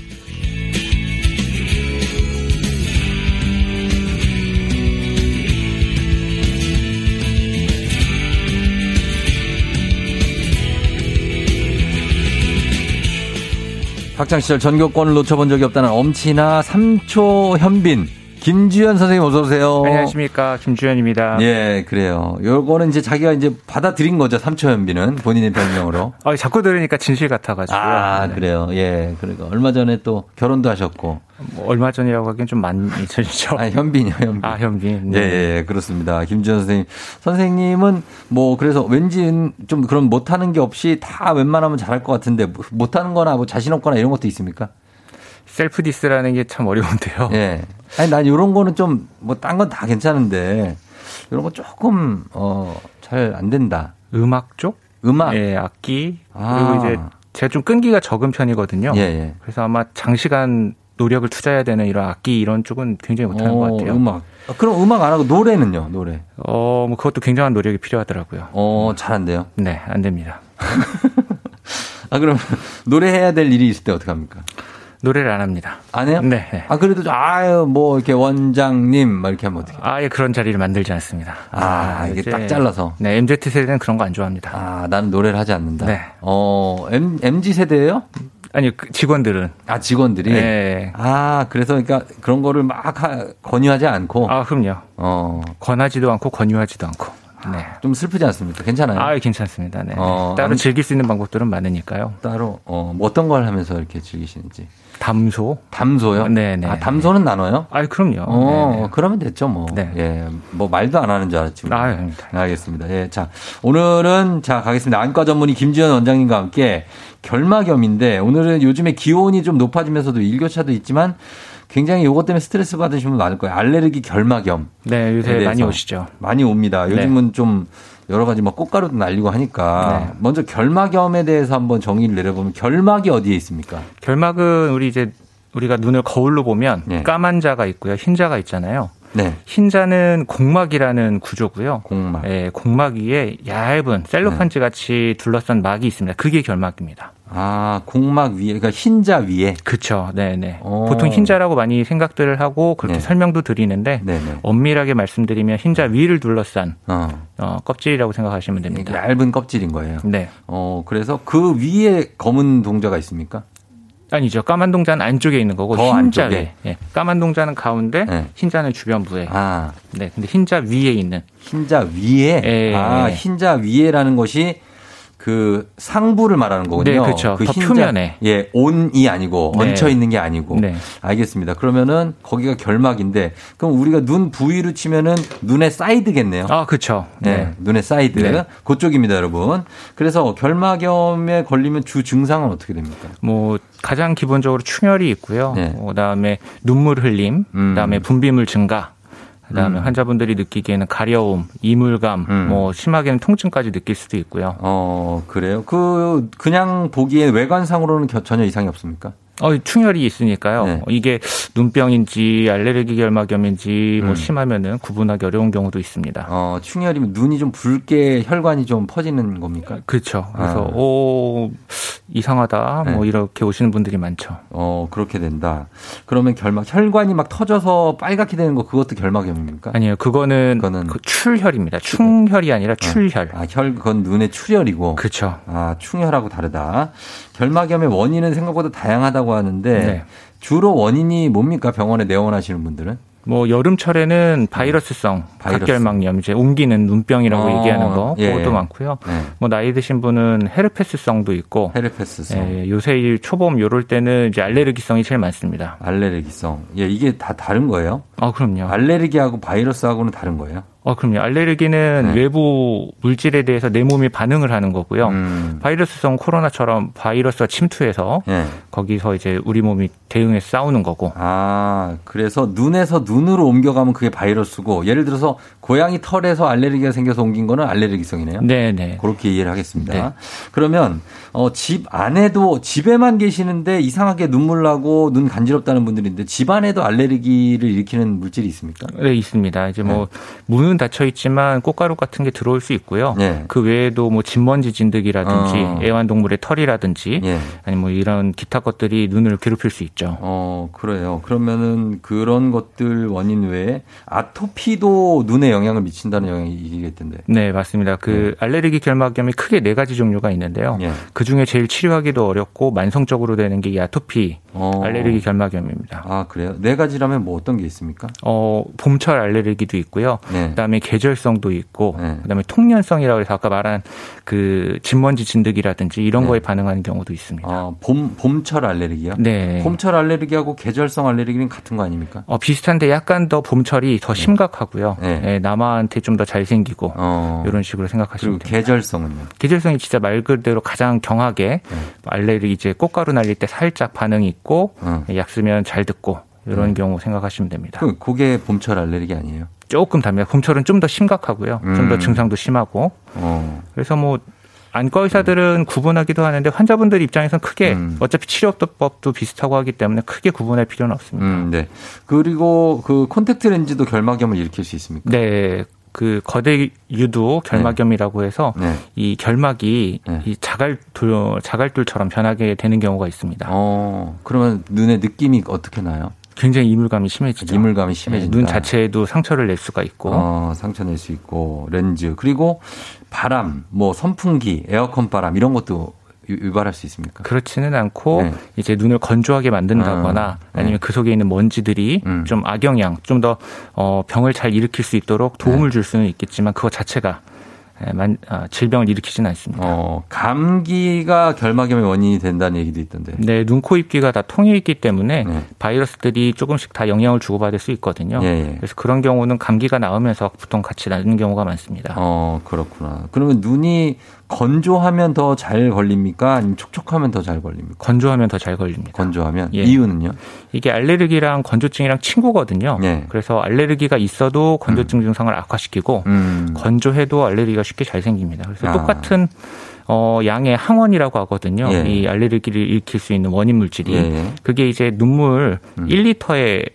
학창시절 전교권을 놓쳐본 적이 없다는 엄친아 삼초 현빈 김주현 선생님 어서 오세요. 안녕하십니까. 김주현입니다. 예, 그래요. 요거는 이제 자기가 이제 받아들인 거죠. 삼초 현빈은 본인의 별명으로. 어, (laughs) 자꾸 들으니까 진실 같아가지고. 아, 그래요. 예. 그러니까 얼마 전에 또 결혼도 하셨고. 뭐 얼마 전이라고 하기엔 좀 많이 전이죠. 아, 현빈이요, 현빈. 아, 현빈. 예, 예, 그렇습니다. 김주현 선생님. 선생님은 뭐 그래서 왠지 좀 그런 못하는 게 없이 다 웬만하면 잘할 것 같은데 못하는 거나 뭐 자신 없거나 이런 것도 있습니까? self diss라는 게 참 어려운데요. 예. 아니, 난 이런 거는 좀 뭐 딴 건 다 괜찮은데 이런 거 조금 어, 잘 안 된다. 음악 쪽? 음악. 예, 악기. 아. 그리고 이제 제가 좀 끈기가 적은 편이거든요. 예, 예. 그래서 아마 장시간 노력을 투자해야 되는 이런 악기 이런 쪽은 굉장히 못하는 것 어, 같아요. 음악. 아, 그럼 음악 안 하고 노래는요, 노래? 어, 뭐 그것도 굉장한 노력이 필요하더라고요. 어, 잘한대요. 네, 안 됩니다. (laughs) 아, 그럼 노래해야 될 일이 있을 때 어떡합니까? 노래를 안 합니다. 안 해요? 네. 네. 아, 그래도, 좀, 아유, 뭐, 이렇게 원장님, 막 이렇게 하면 어떡해. 아예 그런 자리를 만들지 않습니다. 아, 이게 이제- 딱 잘라서. 네, MZ 세대는 그런 거 안 좋아합니다. 아, 나는 노래를 하지 않는다. 네. 어, M, MG 세대예요 아니, 그 직원들은. 아, 직원들이? 네. 아, 그래서 그러니까 그런 거를 막 하- 권유하지 않고. 아, 그럼요. 어, 권하지도 않고 권유하지도 않고. 네. 좀 슬프지 않습니까? 괜찮아요? 아, 괜찮습니다. 네. 어, 따로 아무- 즐길 수 있는 방법들은 많으니까요. 따로, 어, 뭐 어떤 걸 하면서 이렇게 즐기시는지. 담소. 담소요? 네네. 아, 담소는 나눠요? 아, 그럼요. 어, 네. 그러면 됐죠, 뭐. 네. 예, 뭐 말도 안 하는 줄 알았지. 뭐. 아, 아닙니다. 알겠습니다. 예, 자, 오늘은 자 가겠습니다. 안과 전문의 김지현 원장님과 함께 결막염인데 오늘은 요즘에 기온이 좀 높아지면서도 일교차도 있지만 굉장히 요것 때문에 스트레스 받으시는 분 많을 거예요. 알레르기 결막염. 네, 요새 많이 오시죠. 많이 옵니다. 네. 요즘은 좀 여러 가지 뭐 꽃가루도 날리고 하니까 네. 먼저 결막염에 대해서 한번 정의를 내려보면 결막이 어디에 있습니까? 결막은 우리 이제 우리가 눈을 거울로 보면 네. 까만 자가 있고요. 흰 자가 있잖아요. 네. 흰자는 공막이라는 구조고요. 공막. 예, 공막 위에 얇은 셀로판지 같이 둘러싼 막이 있습니다. 그게 결막입니다. 아, 공막 위에, 그러니까 흰자 위에. 그렇죠. 네, 네. 오. 보통 흰자라고 많이 생각들을 하고 그렇게 네. 설명도 드리는데 네네. 엄밀하게 말씀드리면 흰자 위를 둘러싼 어. 어, 껍질이라고 생각하시면 됩니다. 얇은 껍질인 거예요. 네. 어, 그래서 그 위에 검은 동자가 있습니까? 아니죠. 까만 동자는 안쪽에 있는 거고 더 흰자 안쪽에? 예. 까만 동자는 가운데, 네. 흰자는 주변부에. 아, 네. 근데 흰자 위에 있는 흰자 위에? 예. 아, 흰자 위에라는 것이 그 상부를 말하는 거군요. 네, 그렇죠. 더 흰자- 표면에. 예, on이 아니고 네. 얹혀 있는 게 아니고. 네. 알겠습니다. 그러면은 거기가 결막인데 그럼 우리가 눈 부위로 치면은 눈의 사이드겠네요. 아, 그렇죠. 네. 네. 눈의 사이드. 네. 그쪽입니다, 여러분. 그래서 결막염에 걸리면 주 증상은 어떻게 됩니까? 뭐 가장 기본적으로 충혈이 있고요. 네. 어, 그다음에 눈물 흘림, 음. 그다음에 분비물 증가. 그다음에 음. 환자분들이 느끼기에는 가려움, 이물감, 음. 뭐 심하게는 통증까지 느낄 수도 있고요. 어, 그래요? 그, 그냥 보기에 외관상으로는 겨- 전혀 이상이 없습니까? 어, 충혈이 있으니까요. 네. 어, 이게 눈병인지 알레르기 결막염인지 뭐 음. 심하면은 구분하기 어려운 경우도 있습니다. 어, 충혈이면 눈이 좀 붉게 혈관이 좀 퍼지는 겁니까? 그렇죠. 그래서 아. 오 이상하다 네. 뭐 이렇게 오시는 분들이 많죠. 어, 그렇게 된다. 그러면 결막, 혈관이 막 터져서 빨갛게 되는 거 그것도 결막염입니까? 아니에요. 그거는, 그거는 그 출혈입니다. 충혈이 아니라 출혈. 아, 혈, 그건 눈의 출혈이고. 그렇죠. 아, 충혈하고 다르다. 결막염의 원인은 생각보다 다양하다고 하는데 네. 주로 원인이 뭡니까? 병원에 내원하시는 분들은? 뭐 여름철에는 바이러스성 바이러스. 각결막염 이제 옮기는 눈병이라고 어, 얘기하는 거 예. 그것도 많고요. 네. 뭐 나이 드신 분은 헤르페스성도 있고 헤르페스성. 예, 요새 이 초봄 요럴 때는 이제 알레르기성이 제일 많습니다. 알레르기성. 예, 이게 다 다른 거예요? 아 그럼요. 알레르기하고 바이러스하고는 다른 거예요? 어 그럼요. 알레르기는 네. 외부 물질에 대해서 내 몸이 반응을 하는 거고요. 음. 바이러스성 코로나처럼 바이러스가 침투해서 예. 거기서 이제 우리 몸이 대응해서 싸우는 거고. 아, 그래서 눈에서 눈으로 옮겨가면 그게 바이러스고, 예를 들어서 고양이 털에서 알레르기가 생겨서 옮긴 거는 알레르기성이네요. 네 네. 그렇게 이해를 하겠습니다. 네. 그러면 어, 집 안에도 집에만 계시는데 이상하게 눈물 나고 눈 간지럽다는 분들인데 집 안에도 알레르기를 일으키는 물질이 있습니까? 네, 있습니다. 이제 뭐 문을 눈은 닫혀 있지만 꽃가루 같은 게 들어올 수 있고요. 예. 그 외에도 뭐 진먼지 진드기라든지 어. 애완동물의 털이라든지 예. 아니면 뭐 이런 기타 것들이 눈을 괴롭힐 수 있죠. 어, 그래요. 그러면은 그런 것들 원인 외에 아토피도 눈에 영향을 미친다는 영향이 있겠던데. 네, 맞습니다. 그 알레르기 결막염이 크게 네 가지 종류가 있는데요. 예. 그 중에 제일 치료하기도 어렵고 만성적으로 되는 게 이 아토피 어. 알레르기 결막염입니다. 아, 그래요? 네 가지라면 뭐 어떤 게 있습니까? 어, 봄철 알레르기도 있고요. 네. 그다음에 계절성도 있고, 네. 그다음에 통년성이라고 해서 아까 말한 그 진먼지 진드기라든지 이런 네. 거에 반응하는 경우도 있습니다. 어, 봄, 봄철 알레르기요? 네. 봄철 알레르기하고 계절성 알레르기는 같은 거 아닙니까? 어, 비슷한데 약간 더 봄철이 더 심각하고요. 네. 예, 남아한테 좀 더 잘생기고 어. 이런 식으로 생각하시면 됩니다. 계절성은요? 계절성이 진짜 말 그대로 가장 경하게 네. 알레르기 이제 꽃가루 날릴 때 살짝 반응이 있고 어. 약 쓰면 잘 듣고 이런 음. 경우 생각하시면 됩니다. 그, 그게 봄철 알레르기 아니에요? 조금 답니다. 봄철은 좀 더 심각하고요. 좀더 음. 증상도 심하고 어. 그래서 뭐 안과 의사들은 구분하기도 하는데 환자분들 입장에서는 크게 음. 어차피 치료법도 비슷하고 하기 때문에 크게 구분할 필요는 없습니다. 음, 네. 그리고 그 콘택트 렌즈도 결막염을 일으킬 수 있습니까? 네. 그 거대 유도 결막염이라고 해서 네. 이 결막이 네. 이 자갈돌 자갈돌처럼 변하게 되는 경우가 있습니다. 어, 그러면 눈의 느낌이 어떻게 나요? 굉장히 이물감이 심해지죠. 이물감이 네, 심해진다. 눈 자체에도 상처를 낼 수가 있고 어, 상처 낼 수 있고 렌즈 그리고 바람, 뭐 선풍기, 에어컨 바람 이런 것도 유- 유발할 수 있습니까? 그렇지는 않고 네. 이제 눈을 건조하게 만든다거나 아, 네. 아니면 그 속에 있는 먼지들이 음. 좀 악영향, 좀 더 어, 병을 잘 일으킬 수 있도록 네. 도움을 줄 수는 있겠지만 그거 자체가 에, 만- 아, 질병을 일으키지는 않습니다. 어, 감기가 결막염의 원인이 된다는 얘기도 있던데. 네, 눈, 코, 입, 귀가 다 통해 있기 때문에 네. 바이러스들이 조금씩 다 영향을 주고받을 수 있거든요. 예, 예. 그래서 그런 경우는 감기가 나오면서 보통 같이 나는 경우가 많습니다. 어, 그렇구나. 그러면 눈이 건조하면 더 잘 걸립니까? 아니면 촉촉하면 더 잘 걸립니까? 건조하면 더 잘 걸립니다. 건조하면 예. 이유는요? 이게 알레르기랑 건조증이랑 친구거든요. 예. 그래서 알레르기가 있어도 건조증 증상을 악화시키고 음. 건조해도 알레르기가 쉽게 잘 생깁니다. 그래서 아. 똑같은 어, 양의 항원이라고 하거든요. 예. 이 알레르기를 일으킬 수 있는 원인 물질이. 예, 예. 그게 이제 눈물 음. 1리터에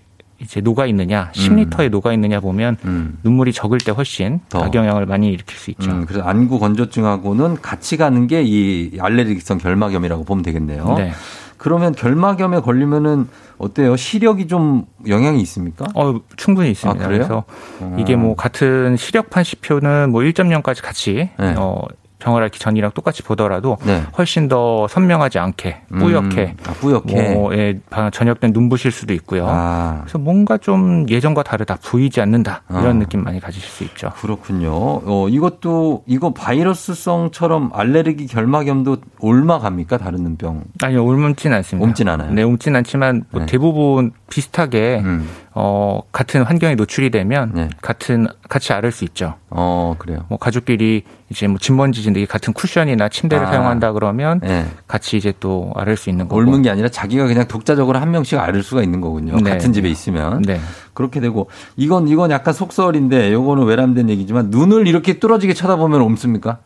이제 녹아 있느냐, 10리터에 녹아 있느냐 보면 음. 눈물이 적을 때 훨씬 더. 악영향을 많이 일으킬 수 있죠. 음, 그래서 안구 건조증하고는 같이 가는 게 이 알레르기성 결막염이라고 보면 되겠네요. 네. 그러면 결막염에 걸리면은 어때요? 시력이 좀 영향이 있습니까? 어, 충분히 있습니다. 아? 그래서 어. 이게 뭐 같은 시력판 지표는 뭐 1.0까지 같이 네. 어, 병을 앓기 전이랑 똑같이 보더라도 네. 훨씬 더 선명하지 않게 뿌옇게 음, 아, 뿌옇게. 뭐 예, 바- 전역된 눈부실 수도 있고요. 아, 그래서 뭔가 좀 예전과 다르다 보이지 않는다 이런 아. 느낌 많이 가지실 수 있죠. 그렇군요. 어, 이것도 이거 바이러스성처럼 알레르기 결막염도 옮아갑니까? 다른 눈병. 아니요 옮진 않습니다. 옮진 않아요? 네, 옮진 않지만 뭐 네. 대부분 비슷하게 음. 어, 같은 환경에 노출이 되면 네. 같은 같이 앓을 수 있죠. 어, 그래요. 뭐 가족끼리 이제 뭐 진먼지 진드기 같은 쿠션이나 침대를 아. 사용한다 그러면 네. 같이 이제 또 앓을 수 있는 거고. 옮은 게 아니라 자기가 그냥 독자적으로 한 명씩 앓을 수가 있는 거군요. 네. 같은 집에 있으면. 네. 그렇게 되고 이건 이건 약간 속설인데 요거는 외람된 얘기지만 눈을 이렇게 뚫어지게 쳐다보면 옮습니까?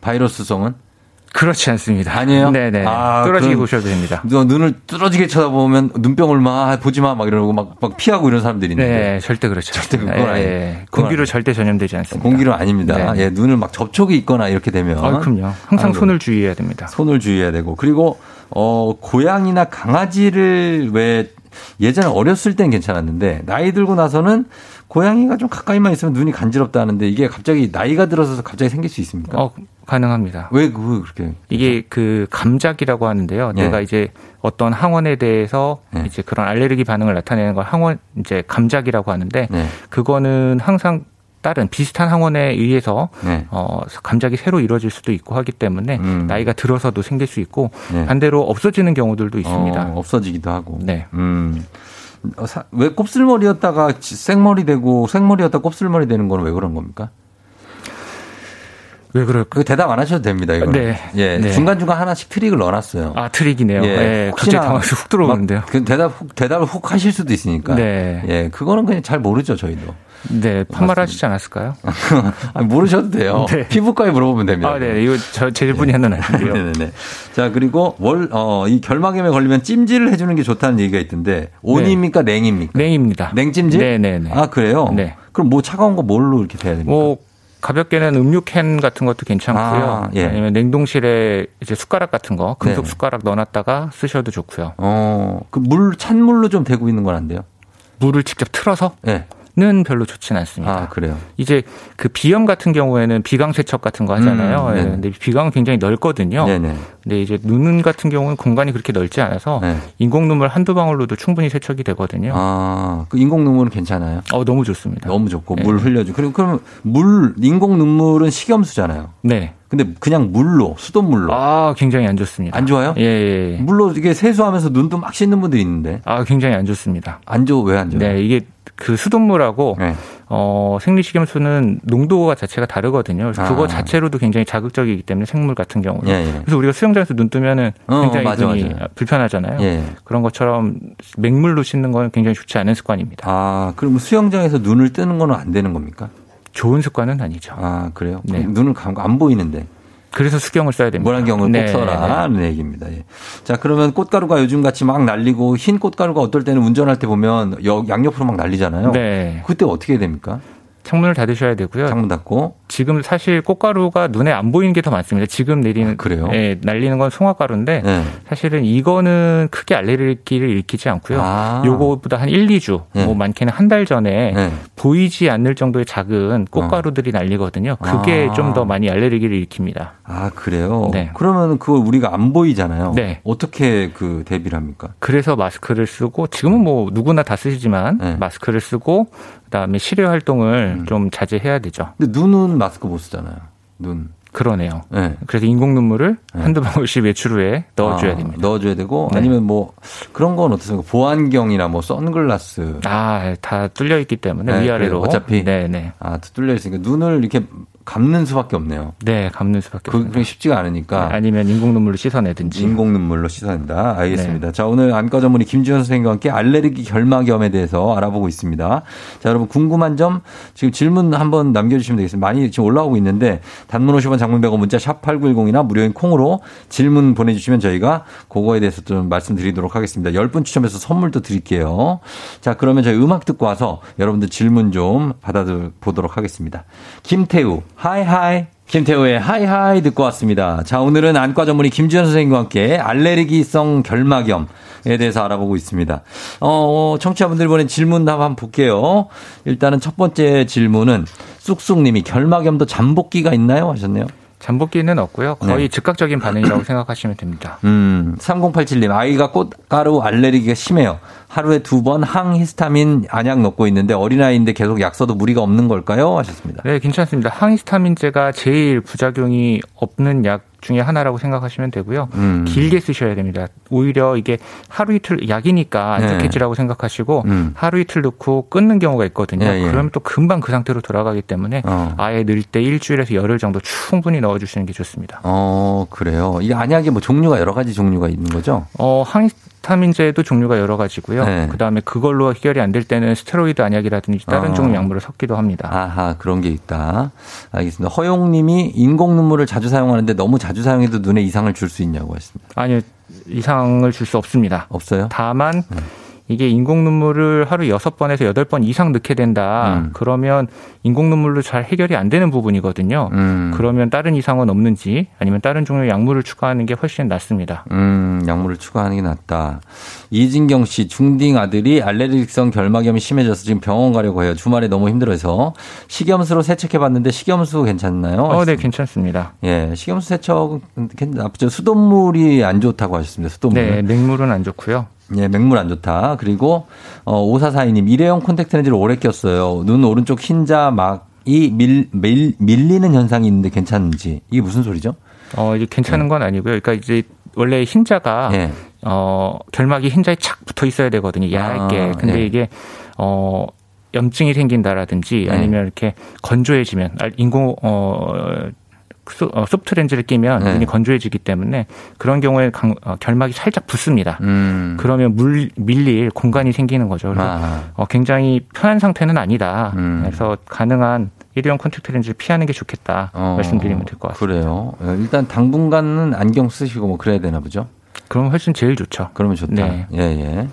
바이러스성은? 그렇지 않습니다. 아니에요? 네네. 아, 뚫어지게 보셔도 됩니다. 너 눈을 뚫어지게 쳐다보면 눈병을 막 보지 마 막 이러고 막, 막 피하고 이런 사람들이 있는데 네, 절대 그렇죠. 절대 그건 예, 아니에요. 예. 공기로. 절대 전염되지 않습니다. 공기로 아닙니다. 네. 예, 눈을 막 접촉이 있거나 이렇게 되면 아, 그럼요. 항상 아이고. 손을 주의해야 됩니다. 손을 주의해야 되고 그리고 어 고양이나 강아지를 왜 예전에 어렸을 땐 괜찮았는데 나이 들고 나서는 고양이가 좀 가까이만 있으면 눈이 간지럽다 하는데 이게 갑자기 나이가 들어서 갑자기 생길 수 있습니까? 어, 가능합니다. 왜 그, 그렇게? 이게 그 감작이라고 하는데요. 예. 내가 이제 어떤 항원에 대해서 예. 이제 그런 알레르기 반응을 나타내는 걸 항원 이제 감작이라고 하는데 네. 그거는 항상 다른 비슷한 항원에 의해서 네. 어, 감작이 새로 이루어질 수도 있고 하기 때문에 음. 나이가 들어서도 생길 수 있고 네. 반대로 없어지는 경우들도 있습니다. 어, 없어지기도 하고. 네. 음. 어, 사- 왜 곱슬머리였다가 지- 생머리 되고 생머리였다 곱슬머리 되는 건 왜 그런 겁니까? 왜 그럴까? 그 대답 안 하셔도 됩니다. 이거. 네. 예. 네. 중간중간 하나씩 트릭을 넣어놨어요. 아, 트릭이네요. 예, 예, 갑자기 당황해서 훅 들어오는데요. 막그 대답 훅 대답을 훅 하실 수도 있으니까. 네. 예, 그거는 그냥 잘 모르죠 저희도. 네, 판말 하시지 않았을까요? (laughs) 아, 모르셔도 돼요. 네. 피부과에 물어보면 됩니다. 아, 네. 이거 저, 제 하는 아닌데요. 네네네. 자 그리고 월 어 이 결막염에 걸리면 찜질을 해주는 게 좋다는 얘기가 있던데 온입니까 냉입니까? 냉입니다. 냉찜질? 네네네. 아 그래요? 네. 그럼 뭐 차가운 거 뭘로 이렇게 돼야 됩니까? 뭐 가볍게는 음료 캔 같은 것도 괜찮고요. 아, 예. 아니면 냉동실에 이제 숟가락 같은 거 금속 네. 숟가락 넣어놨다가 쓰셔도 좋고요. 어, 그 물, 찬물로 좀 되고 있는 건 안 돼요? 물을 직접 틀어서 네. 는 별로 좋진 않습니다. 아, 그래요. 이제 그 비염 같은 경우에는 비강 세척 같은 거 하잖아요. 음, 예, 네네. 근데 비강은 굉장히 넓거든요. 네네. 근데 이제 눈 같은 경우는 공간이 그렇게 넓지 않아서 네. 인공 눈물 한두 방울로도 충분히 세척이 되거든요. 아, 그 인공 눈물은 괜찮아요? 어, 너무 좋습니다. 너무 좋고, 네. 물 흘려주. 그럼, 그럼 물, 인공 눈물은 식염수잖아요. 네. 근데 그냥 물로, 수돗물로. 아, 굉장히 안 좋습니다. 안 좋아요? 예, 예. 예. 물로 이게 세수하면서 눈도 막 씻는 분들이 있는데. 아, 굉장히 안 좋습니다. 안 좋아, 왜 안 좋아요? 네, 이게 그 수돗물하고 네. 어, 생리식염수는 농도가 자체가 다르거든요. 그래서 아. 그거 자체로도 굉장히 자극적이기 때문에 생물 같은 경우는. 예, 예. 그래서 우리가 수영장에서 눈 뜨면은 어, 굉장히 맞아, 눈이 맞아. 불편하잖아요. 예. 그런 것처럼 맹물로 씻는 건 굉장히 좋지 않은 습관입니다. 아, 그럼 수영장에서 눈을 뜨는 거는 안 되는 겁니까? 좋은 습관은 아니죠. 아, 그래요? 네. 눈을 감고 안 보이는데. 그래서 수경을 써야 됩니다. 모란경을 네, 꼭 써라 는 얘기입니다. 예. 자, 그러면 꽃가루가 요즘 같이 막 날리고 흰 꽃가루가 어떨 때는 운전할 때 보면 여- 양옆으로 막 날리잖아요. 네. 그때 어떻게 됩니까? 창문을 닫으셔야 되고요. 창문 닫고. 지금 사실 꽃가루가 눈에 안 보이는 게 더 많습니다. 지금 내리는 그래요? 예, 날리는 건 송화가루인데 네. 사실은 이거는 크게 알레르기를 일으키지 않고요. 아. 요거보다 한 1, 2주, 네. 뭐 많게는 한 달 전에 네. 보이지 않을 정도의 작은 꽃가루들이 날리거든요. 그게 아. 좀더 많이 알레르기를 일으킵니다. 아, 그래요? 네. 그러면 그걸 우리가 안 보이잖아요. 네. 어떻게 그 대비를 합니까? 그래서 마스크를 쓰고 지금은 뭐 누구나 다 쓰시지만 네. 마스크를 쓰고 그다음에 실외 활동을 음. 좀 자제해야 되죠. 근데 눈은 마스크 못 쓰잖아요. 눈. 그러네요. 네. 그래서 인공 눈물을 네. 한두 방울씩 외출 후에 넣어줘야 아, 됩니다. 넣어줘야 되고 네. 아니면 뭐 그런 건 어떻습니까? 보안경이나 뭐 선글라스. 아, 다 뚫려 있기 때문에 네, 위아래로 그래요. 어차피. 네, 네. 아, 뚫려 있으니까 눈을 이렇게 감는 수밖에 없네요. 네, 감는 수밖에 그, 없습니다. 그게 쉽지가 않으니까. 아니면 인공 눈물로 씻어내든지. 인공 눈물로 씻어낸다. 네. 알겠습니다. 자, 오늘 안과 전문의 김지현 선생님과 함께 알레르기 결막염에 대해서 알아보고 있습니다. 자, 여러분 궁금한 점 지금 질문 한번 남겨주시면 되겠습니다. 많이 지금 올라오고 있는데 단문 50원 장문 100원 문자 샵 8910이나 무료인 콩으로 질문 보내주시면 저희가 그거에 대해서 좀 말씀드리도록 하겠습니다. 10분 추첨해서 선물도 드릴게요. 자, 그러면 저희 음악 듣고 와서 여러분들 질문 좀 받아보도록 하겠습니다. 김태우, 하이하이. 김태우의 하이하이 듣고 왔습니다. 자, 오늘은 안과 전문의 김지현 선생님과 함께 알레르기성 결막염에 대해서 알아보고 있습니다. 어, 청취자분들 보낸 질문 한번 볼게요. 일단은 첫 번째 질문은 쑥쑥님이 결막염도 잠복기가 있나요? 하셨네요. 잠복기는 없고요. 거의 네. 즉각적인 반응이라고 (clears throat) 생각하시면 됩니다. 음, 3087님, 아이가 꽃가루 알레르기가 심해요. 하루에 두 번 항히스타민 안약 넣고 있는데 어린아이인데 계속 약 써도 무리가 없는 걸까요? 하셨습니다. 네, 괜찮습니다. 항히스타민제가 제일 부작용이 없는 약 중에 하나라고 생각하시면 되고요. 음. 길게 쓰셔야 됩니다. 오히려 이게 하루 이틀 약이니까 안 네. 좋겠지라고 생각하시고 음. 하루 이틀 넣고 끊는 경우가 있거든요. 예, 예. 그러면 또 금방 그 상태로 돌아가기 때문에 어. 아예 넣을 때 일주일에서 열흘 정도 충분히 넣어주시는 게 좋습니다. 어, 그래요. 이 안약이 뭐 종류가 여러 가지 종류가 있는 거죠? 어, 항 히스타민제도 종류가 여러 가지고요. 네. 그다음에 그걸로 해결이 안 될 때는 스테로이드 안약이라든지 다른 어. 종류 약물을 섞기도 합니다. 아하, 그런 게 있다. 알겠습니다. 허용 님이 인공 눈물을 자주 사용하는데 너무 자주 사용해도 눈에 이상을 줄 수 있냐고 하십니다. 아니요, 이상을 줄 수 없습니다. 없어요? 다만 네. 이게 인공 눈물을 하루 여섯 번에서 여덟 번 이상 넣게 된다. 음. 그러면 인공 눈물로 잘 해결이 안 되는 부분이거든요. 음. 그러면 다른 이상은 없는지 아니면 다른 종류의 약물을 추가하는 게 훨씬 낫습니다. 음, 약물을 추가하는 게 낫다. 이진경 씨, 중딩 아들이 알레르기성 결막염이 심해져서 지금 병원 가려고 해요. 주말에 너무 힘들어서 식염수로 세척해 봤는데 식염수 괜찮나요? 어, 네. 괜찮습니다. 예, 식염수 세척은 괜- 나쁘죠. 수돗물이 안 좋다고 하셨습니다. 수돗물. 네, 맹물은 안 좋고요. 예, 맹물 안 좋다. 그리고 어, 오사사이님 일회용 콘택트 렌즈를 오래 꼈어요. 눈 오른쪽 흰자 막이 밀, 밀, 밀리는 현상이 있는데 괜찮은지 이게 무슨 소리죠? 어, 이게 괜찮은 건 아니고요. 그러니까 이제 원래 흰자가 예. 어, 결막이 흰자에 착 붙어 있어야 되거든요. 얇게. 아, 근데 예. 이게 어 염증이 생긴다라든지 네. 아니면 이렇게 건조해지면 아, 인공 어 소- 어, 소프트 렌즈를 끼면 네. 눈이 건조해지기 때문에 그런 경우에 강- 어, 결막이 살짝 붓습니다. 음. 그러면 물 밀릴 공간이 생기는 거죠. 그래서 아. 어, 굉장히 편한 상태는 아니다. 음. 그래서 가능한 일회용 콘택트 렌즈를 피하는 게 좋겠다 어, 말씀드리면 될 것 같습니다. 그래요. 어, 일단 당분간은 안경 쓰시고 뭐 그래야 되나 보죠. 그럼 훨씬 제일 좋죠. 그러면 좋다. 네. 예, 예.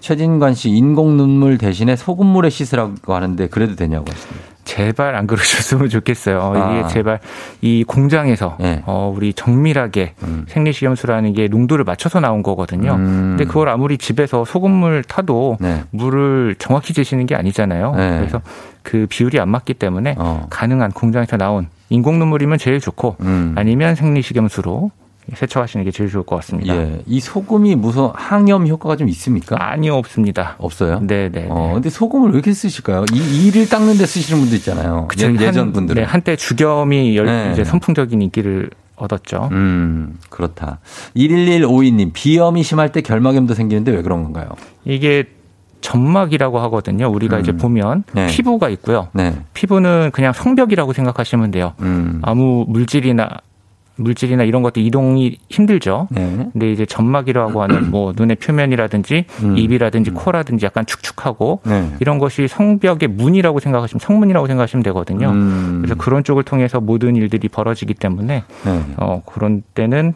최진관 씨 인공 눈물 대신에 소금물에 씻으라고 하는데 그래도 되냐고 하십니다. 제발 안 그러셨으면 좋겠어요. 아. 이게 제발 이 공장에서 네. 어, 우리 정밀하게 음. 생리식염수라는 게 농도를 맞춰서 나온 거거든요. 근데 그걸 아무리 집에서 소금물 타도 네. 물을 정확히 재시는 게 아니잖아요. 네. 그래서 그 비율이 안 맞기 때문에 어. 가능한 공장에서 나온 인공 눈물이면 제일 좋고 음. 아니면 생리식염수로 세척하시는 게 제일 좋을 것 같습니다. 예. 이 소금이 무슨 항염 효과가 좀 있습니까? 아니요, 없습니다. 없어요? 네, 네. 어, 근데 소금을 왜 이렇게 쓰실까요? 이 이를 닦는 데 쓰시는 분도 있잖아요. 그쵸, 예, 한- 예전 분들은. 네, 한때 주겸이 열- 네. 이제 선풍적인 인기를 얻었죠. 음, 그렇다. 11152님, 비염이 심할 때 결막염도 생기는데 왜 그런 건가요? 이게 점막이라고 하거든요. 우리가 이제 보면 네. 피부가 있고요. 네. 피부는 그냥 성벽이라고 생각하시면 돼요. 음. 아무 물질이나 물질이나 이런 것도 이동이 힘들죠. 네. 근데 이제 점막이라고 하는 (clears throat) 뭐 눈의 표면이라든지 음. 입이라든지 코라든지 약간 축축하고 네. 이런 것이 성벽의 문이라고 생각하시면 성문이라고 생각하시면 되거든요. 음. 그래서 그런 쪽을 통해서 모든 일들이 벌어지기 때문에 네. 어 그런 때는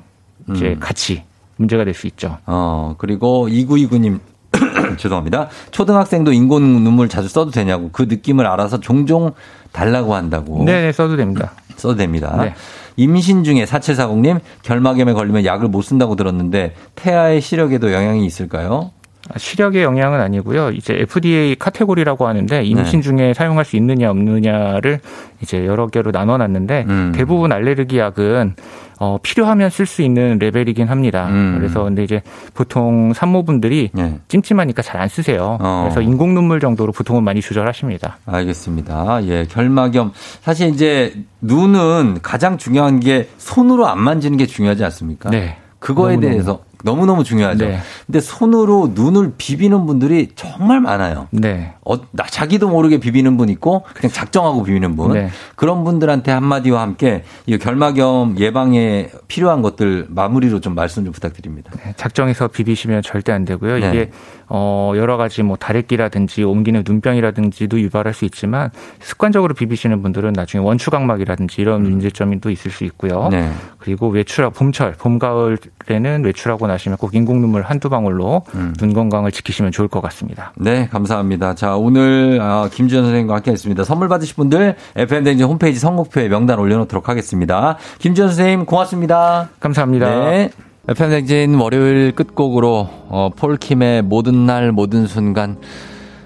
이제 음. 같이 문제가 될 수 있죠. 어, 그리고 2929님, (coughs) 죄송합니다. 초등학생도 인공 눈물 자주 써도 되냐고 그 느낌을 알아서 종종 달라고 한다고. 네, 네, 써도 됩니다. 써도 됩니다. 네. 임신 중에 4740님, 결막염에 걸리면 약을 못 쓴다고 들었는데 태아의 시력에도 영향이 있을까요? 시력의 영향은 아니고요. 이제 FDA 카테고리라고 하는데 임신 네. 중에 사용할 수 있느냐 없느냐를 이제 여러 개로 나눠 놨는데 음. 대부분 알레르기 약은 어, 필요하면 쓸 수 있는 레벨이긴 합니다. 음. 그래서 근데 이제 보통 산모분들이 네. 찜찜하니까 잘 안 쓰세요. 어. 그래서 인공 눈물 정도로 보통은 많이 조절하십니다. 알겠습니다. 예, 결막염. 사실 이제 눈은 가장 중요한 게 손으로 안 만지는 게 중요하지 않습니까? 네. 그거에 너무너무. 대해서 너무너무 중요하죠. 네. 근데 손으로 눈을 비비는 분들이 정말 많아요. 네. 어, 나 자기도 모르게 비비는 분 있고 그냥 작정하고 비비는 분. 네. 그런 분들한테 한마디와 함께 이 결막염 예방에 필요한 것들 마무리로 좀 말씀 좀 부탁드립니다. 작정해서 비비시면 절대 안 되고요. 네. 이게 어 여러 가지 뭐 다래끼라든지 옮기는 눈병이라든지도 유발할 수 있지만 습관적으로 비비시는 분들은 나중에 원추각막이라든지 이런 문제점이 또 있을 수 있고요. 음. 네. 그리고 외출하고 봄철, 봄 가을에는 외출하고 나시면 꼭 인공 눈물 한두 방울로 음. 눈 건강을 지키시면 좋을 것 같습니다. 네, 감사합니다. 자, 오늘 아, 김주현 선생님과 함께 했습니다. 선물 받으실 분들 FM댕진 홈페이지 선곡표에 명단 올려놓도록 하겠습니다. 김주현 선생님 고맙습니다. 감사합니다. 네. FM댕진 월요일 끝곡으로 어, 폴킴의 모든 날 모든 순간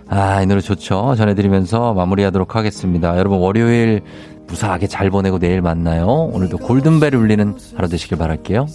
아, 이 노래 좋죠. 전해드리면서 마무리하도록 하겠습니다. 여러분 월요일 무사하게 잘 보내고 내일 만나요. 오늘도 골든벨 울리는 하루 되시길 바랄게요.